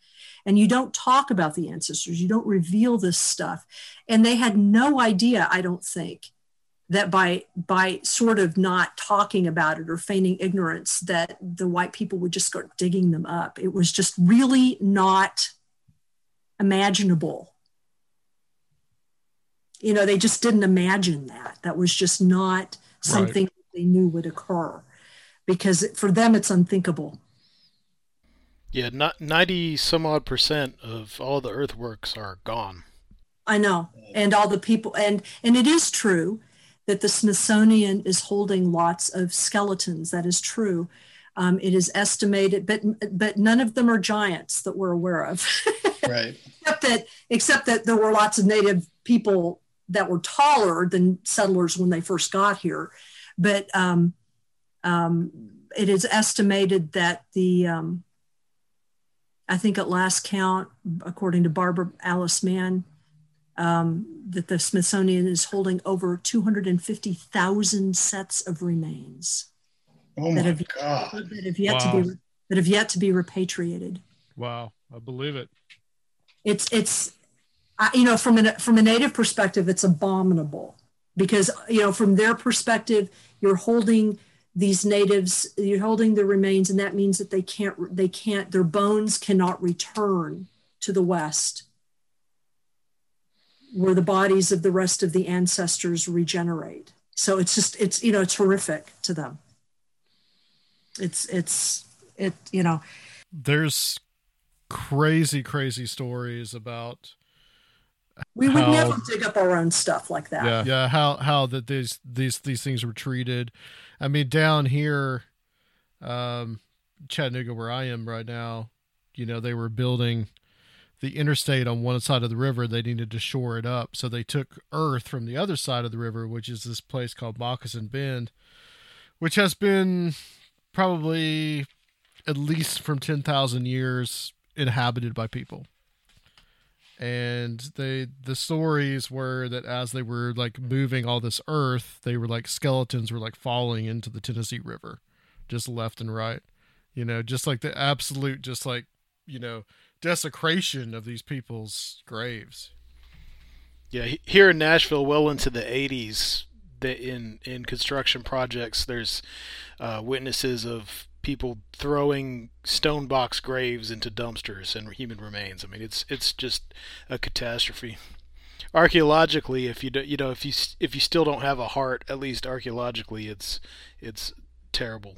And you don't talk about the ancestors, you don't reveal this stuff. And they had no idea, I don't think, that by by sort of not talking about it or feigning ignorance that the white people would just start digging them up it was just really not imaginable you know they just didn't imagine that that was just not something right. they knew would occur because for them it's unthinkable
yeah not 90 some odd percent of all the earthworks are gone
i know and all the people and and it is true that the Smithsonian is holding lots of skeletons. That is true. Um, it is estimated, but but none of them are giants that we're aware of. *laughs*
right.
Except that except that there were lots of native people that were taller than settlers when they first got here, but um, um, it is estimated that the um, I think at last count, according to Barbara Alice Mann, um, that the Smithsonian is holding over 250,000 sets of remains
oh
that, have,
God.
that have yet
wow.
to be that have yet to be repatriated.
Wow, I believe it.
It's it's you know from a from a native perspective, it's abominable because you know from their perspective, you're holding these natives, you're holding their remains, and that means that they can't they can't their bones cannot return to the West where the bodies of the rest of the ancestors regenerate. So it's just it's you know it's horrific to them. It's it's it you know.
There's crazy crazy stories about
we would how, never dig up our own stuff like that.
Yeah, yeah. How how that these these these things were treated. I mean, down here, um, Chattanooga, where I am right now, you know, they were building the interstate on one side of the river, they needed to shore it up. So they took earth from the other side of the river, which is this place called Moccasin Bend, which has been probably at least from 10,000 years inhabited by people. And they the stories were that as they were like moving all this earth, they were like skeletons were like falling into the Tennessee River, just left and right. You know, just like the absolute just like, you know, desecration of these people's graves.
Yeah, here in Nashville, well into the 80s, that in in construction projects, there's uh, witnesses of people throwing stone box graves into dumpsters and human remains. I mean, it's it's just a catastrophe. Archaeologically, if you do, you know if you if you still don't have a heart, at least archaeologically, it's it's terrible.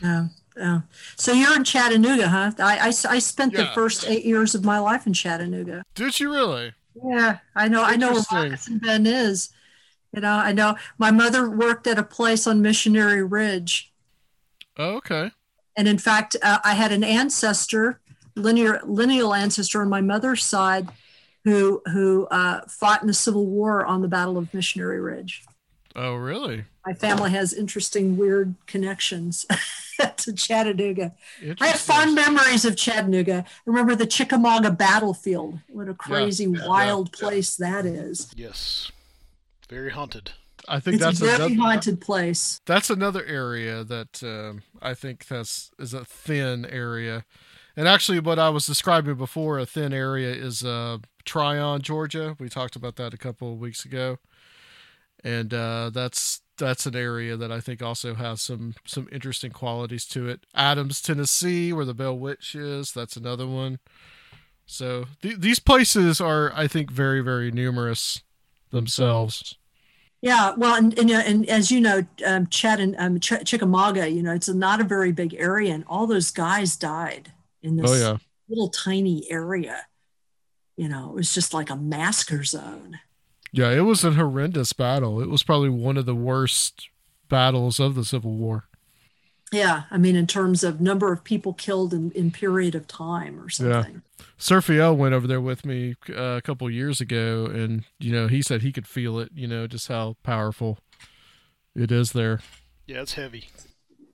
Yeah. Oh. So you're in Chattanooga, huh? I, I, I spent yeah. the first eight years of my life in Chattanooga.
Did you really?
Yeah, I know. I know where Moccasin Bend is. You know, I know. My mother worked at a place on Missionary Ridge.
Oh, okay.
And in fact, uh, I had an ancestor, linear lineal ancestor on my mother's side, who who uh, fought in the Civil War on the Battle of Missionary Ridge.
Oh, really?
My family has interesting, weird connections. *laughs* to Chattanooga. I have fond memories of Chattanooga. I remember the Chickamauga battlefield. What a crazy, yeah, yeah, wild yeah, place that is.
Yes, very haunted.
I think
it's
that's
a very
another,
haunted place.
That's another area that um, I think that's is a thin area. And actually, what I was describing before, a thin area, is uh, Trion, Georgia. We talked about that a couple of weeks ago, and uh, that's that's an area that I think also has some some interesting qualities to it. Adams, Tennessee, where the Bell Witch is, that's another one. So th- these places are, I think, very very numerous themselves.
Yeah, well, and and, and as you know, um, and um, Ch- Chickamauga, you know, it's not a very big area, and all those guys died in this
oh, yeah.
little tiny area. You know, it was just like a massacre zone.
Yeah, it was a horrendous battle. It was probably one of the worst battles of the Civil War.
Yeah, I mean, in terms of number of people killed in, in period of time or something.
Yeah. Surfiel went over there with me uh, a couple years ago, and you know he said he could feel it. You know just how powerful it is there.
Yeah, it's heavy.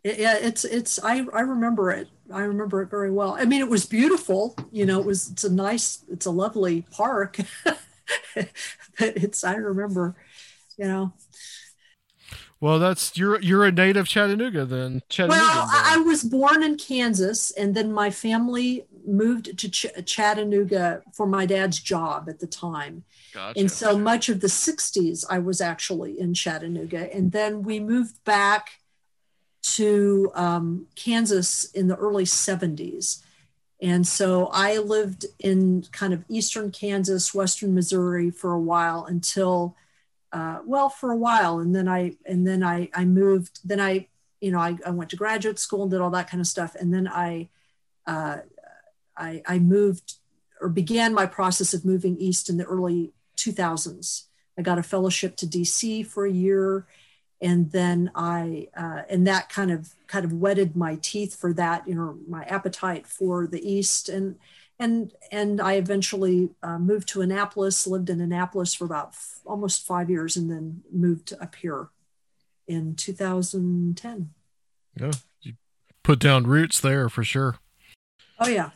It, yeah, it's it's I I remember it. I remember it very well. I mean, it was beautiful. You know, it was it's a nice, it's a lovely park. *laughs* but it's I remember, you know.
Well, that's you're you're a native Chattanooga then. Chattanooga.
Well, I was born in Kansas, and then my family moved to Ch- Chattanooga for my dad's job at the time.
Gotcha.
And so much of the 60s, I was actually in Chattanooga. And then we moved back to um, Kansas in the early 70s. And so I lived in kind of eastern Kansas, western Missouri for a while until, uh, well, for a while. And then I, and then I, I moved, then I, you know, I, I went to graduate school and did all that kind of stuff. And then I, uh, I, I moved or began my process of moving east in the early 2000s. I got a fellowship to DC for a year, and then I uh, and that kind of kind of whetted my teeth for that, you know, my appetite for the East, and and and I eventually uh, moved to Annapolis, lived in Annapolis for about f- almost five years, and then moved up here in 2010.
Yeah, you put down roots there for sure.
Oh yeah,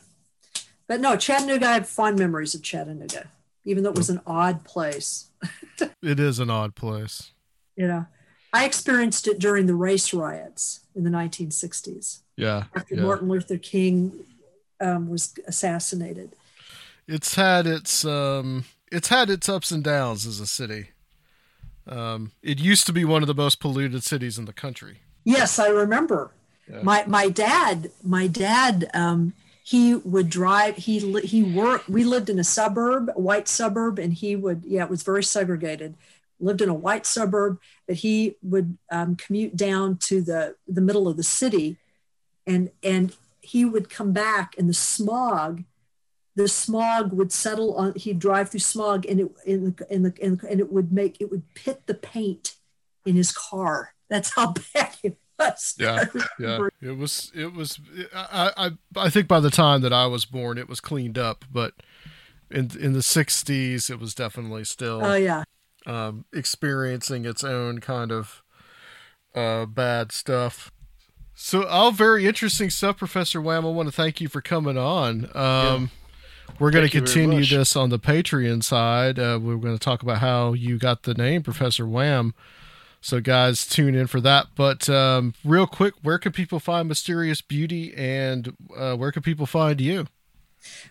but no, Chattanooga. I have fond memories of Chattanooga even though it was an odd place. *laughs*
it is an odd place.
Yeah, I experienced it during the race riots in the 1960s.
Yeah.
After
yeah.
Martin Luther King um, was assassinated.
It's had its um, it's had its ups and downs as a city. Um, it used to be one of the most polluted cities in the country.
Yes, I remember. Yeah. My my dad my dad um, he would drive he he worked we lived in a suburb a white suburb and he would yeah it was very segregated lived in a white suburb but he would um, commute down to the the middle of the city and and he would come back and the smog the smog would settle on he'd drive through smog and it in the in the in, and it would make it would pit the paint in his car that's how *laughs* bad it was
yeah, yeah. It was. It was. I, I. I think by the time that I was born, it was cleaned up, but in in the '60s, it was definitely still.
Oh yeah.
Um, experiencing its own kind of uh, bad stuff. So, all very interesting stuff, Professor Wham. I want to thank you for coming on. Um, yeah. We're going to continue this on the Patreon side. Uh, we're going to talk about how you got the name Professor Wham. So, guys, tune in for that. But um, real quick, where can people find Mysterious Beauty and uh, where can people find you?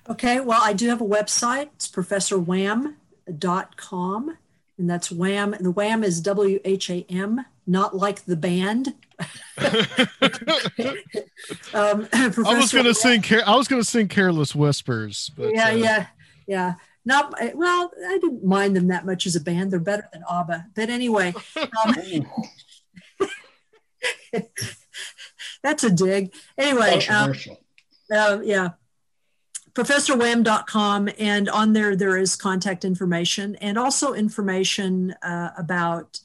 Okay, well, I do have a website. It's professorwham.com. And that's wham. And the wham is W H A M, not like the band. *laughs*
um, *clears throat* I was gonna sing. I was gonna sing "Careless Whispers."
But, yeah, uh, yeah, yeah not well i didn't mind them that much as a band they're better than abba but anyway um, *laughs* that's a dig anyway um, uh, yeah professorwham.com and on there there is contact information and also information uh, about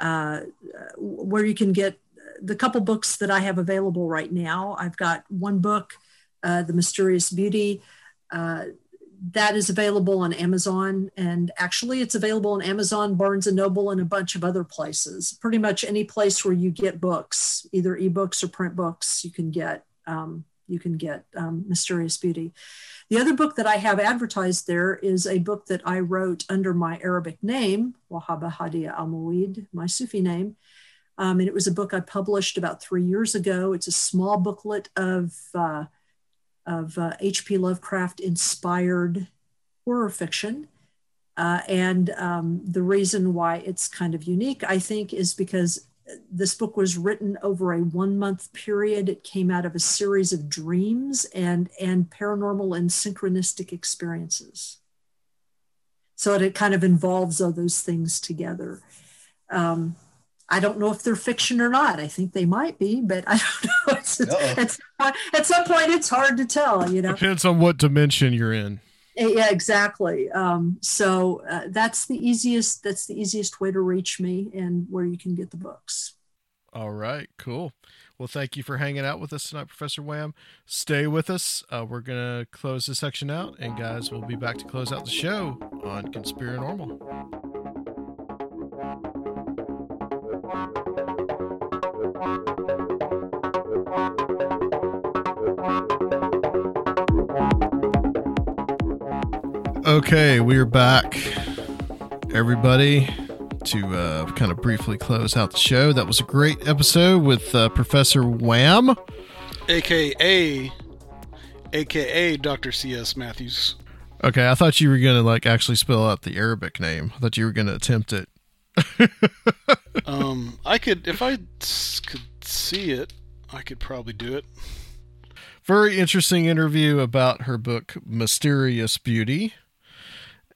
uh, where you can get the couple books that i have available right now i've got one book uh, the mysterious beauty uh, that is available on Amazon. And actually, it's available on Amazon, Barnes and Noble, and a bunch of other places. Pretty much any place where you get books, either ebooks or print books, you can get um, you can get um, Mysterious Beauty. The other book that I have advertised there is a book that I wrote under my Arabic name, Wahaba Hadia Al Muid, my Sufi name. Um, and it was a book I published about three years ago. It's a small booklet of uh, of H.P. Uh, Lovecraft inspired horror fiction. Uh, and um, the reason why it's kind of unique, I think, is because this book was written over a one month period. It came out of a series of dreams and, and paranormal and synchronistic experiences. So it, it kind of involves all those things together. Um, I don't know if they're fiction or not. I think they might be, but I *laughs* don't know. It's, it's, at some point, it's hard to tell. You know,
depends on what dimension you're in.
Yeah, exactly. Um, so uh, that's the easiest. That's the easiest way to reach me, and where you can get the books.
All right, cool. Well, thank you for hanging out with us tonight, Professor Wham. Stay with us. Uh, we're gonna close this section out, and guys, we'll be back to close out the show on Conspiranormal. Okay, we're back, everybody, to uh, kind of briefly close out the show. That was a great episode with uh, Professor Wham,
aka aka Dr. C.S. Matthews.
Okay, I thought you were gonna like actually spell out the Arabic name. I thought you were gonna attempt it. *laughs*
um, I could if I could see it, I could probably do it.
Very interesting interview about her book Mysterious Beauty,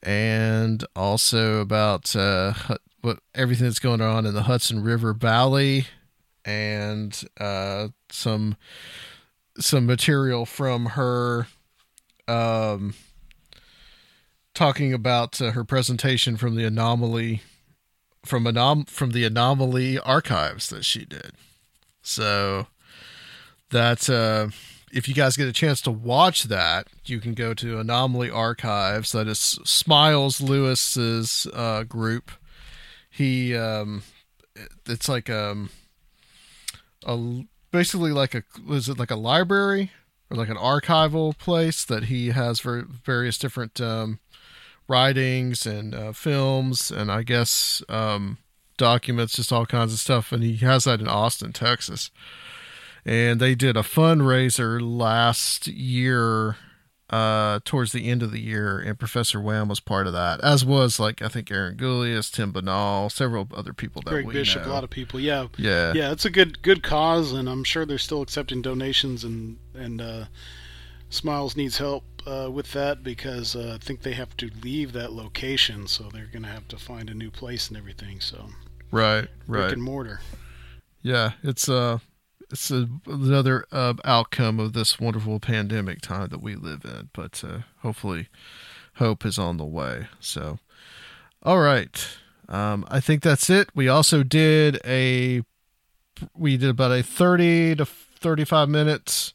and also about uh, what everything that's going on in the Hudson River Valley, and uh, some some material from her um, talking about uh, her presentation from the anomaly from anom- from the anomaly archives that she did. So that uh, if you guys get a chance to watch that, you can go to Anomaly Archives. That is Smiles Lewis's uh, group. He um, it's like um, a basically like a was it like a library or like an archival place that he has for various different um, writings and uh, films and I guess um, documents, just all kinds of stuff. And he has that in Austin, Texas. And they did a fundraiser last year, uh, towards the end of the year, and Professor Wham was part of that, as was like I think Aaron Gulyas, Tim Binnall, several other people that
Greg
we
Bishop,
know.
a lot of people. Yeah,
Yeah.
yeah. It's a good good cause, and I'm sure they're still accepting donations, and and uh, Smiles needs help uh, with that because uh, I think they have to leave that location, so they're gonna have to find a new place and everything. So
Right,
brick
right.
and mortar.
Yeah, it's uh it's a, another uh, outcome of this wonderful pandemic time that we live in. But uh, hopefully, hope is on the way. So, all right, um, I think that's it. We also did a we did about a thirty to thirty-five minutes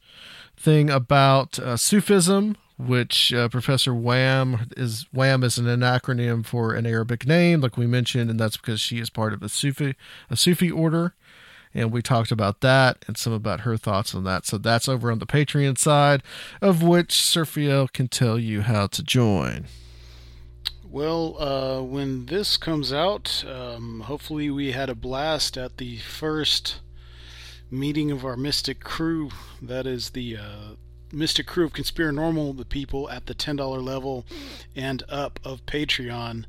thing about uh, Sufism, which uh, Professor Wham is Wham is an acronym for an Arabic name, like we mentioned, and that's because she is part of a Sufi a Sufi order and we talked about that and some about her thoughts on that. So that's over on the Patreon side, of which Surfiel can tell you how to join.
Well, uh, when this comes out, um, hopefully we had a blast at the first meeting of our Mystic Crew. That is the uh, Mystic Crew of Conspiranormal, the people at the $10 level and up of Patreon.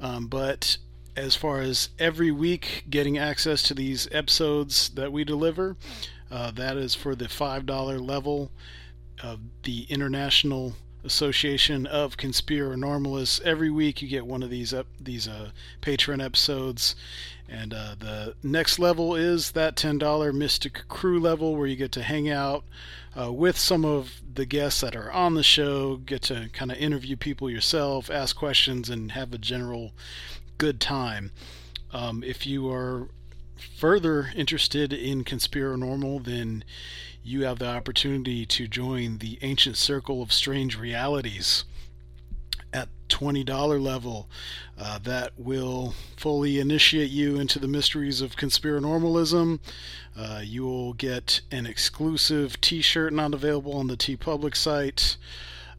Um, but as far as every week getting access to these episodes that we deliver, uh, that is for the $5 level of the International Association of Conspiranormalists. Every week you get one of these up these uh, episodes, and uh, the next level is that ten dollar Mystic Crew level where you get to hang out uh, with some of the guests that are on the show, get to kind of interview people yourself, ask questions, and have a general good time. Um, if you are further interested in Conspiranormal, then you have the opportunity to join the Ancient Circle of Strange Realities at $20 level. Uh, that will fully initiate you into the mysteries of conspiranormalism. Uh, you will get an exclusive t shirt not available on the TeePublic site.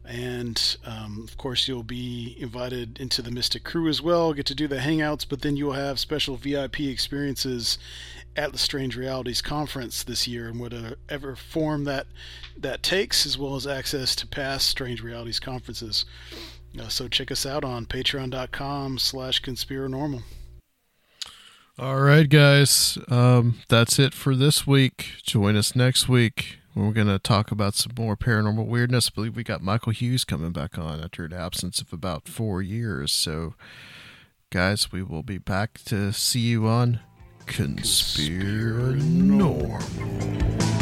And um, of course, you'll be invited into the Mystic Crew as well, get to do the hangouts, but then you'll have special VIP experiences at the Strange Realities Conference this year in whatever form that that takes, as well as access to past Strange Realities conferences. Uh, so check us out on patreon.com slash conspiranormal.
All right, guys. Um, that's it for this week. Join us next week. We're going to talk about some more paranormal weirdness. I believe we got Michael Hughes coming back on after an absence of about four years. So, guys, we will be back to see you on Conspiranormal.
If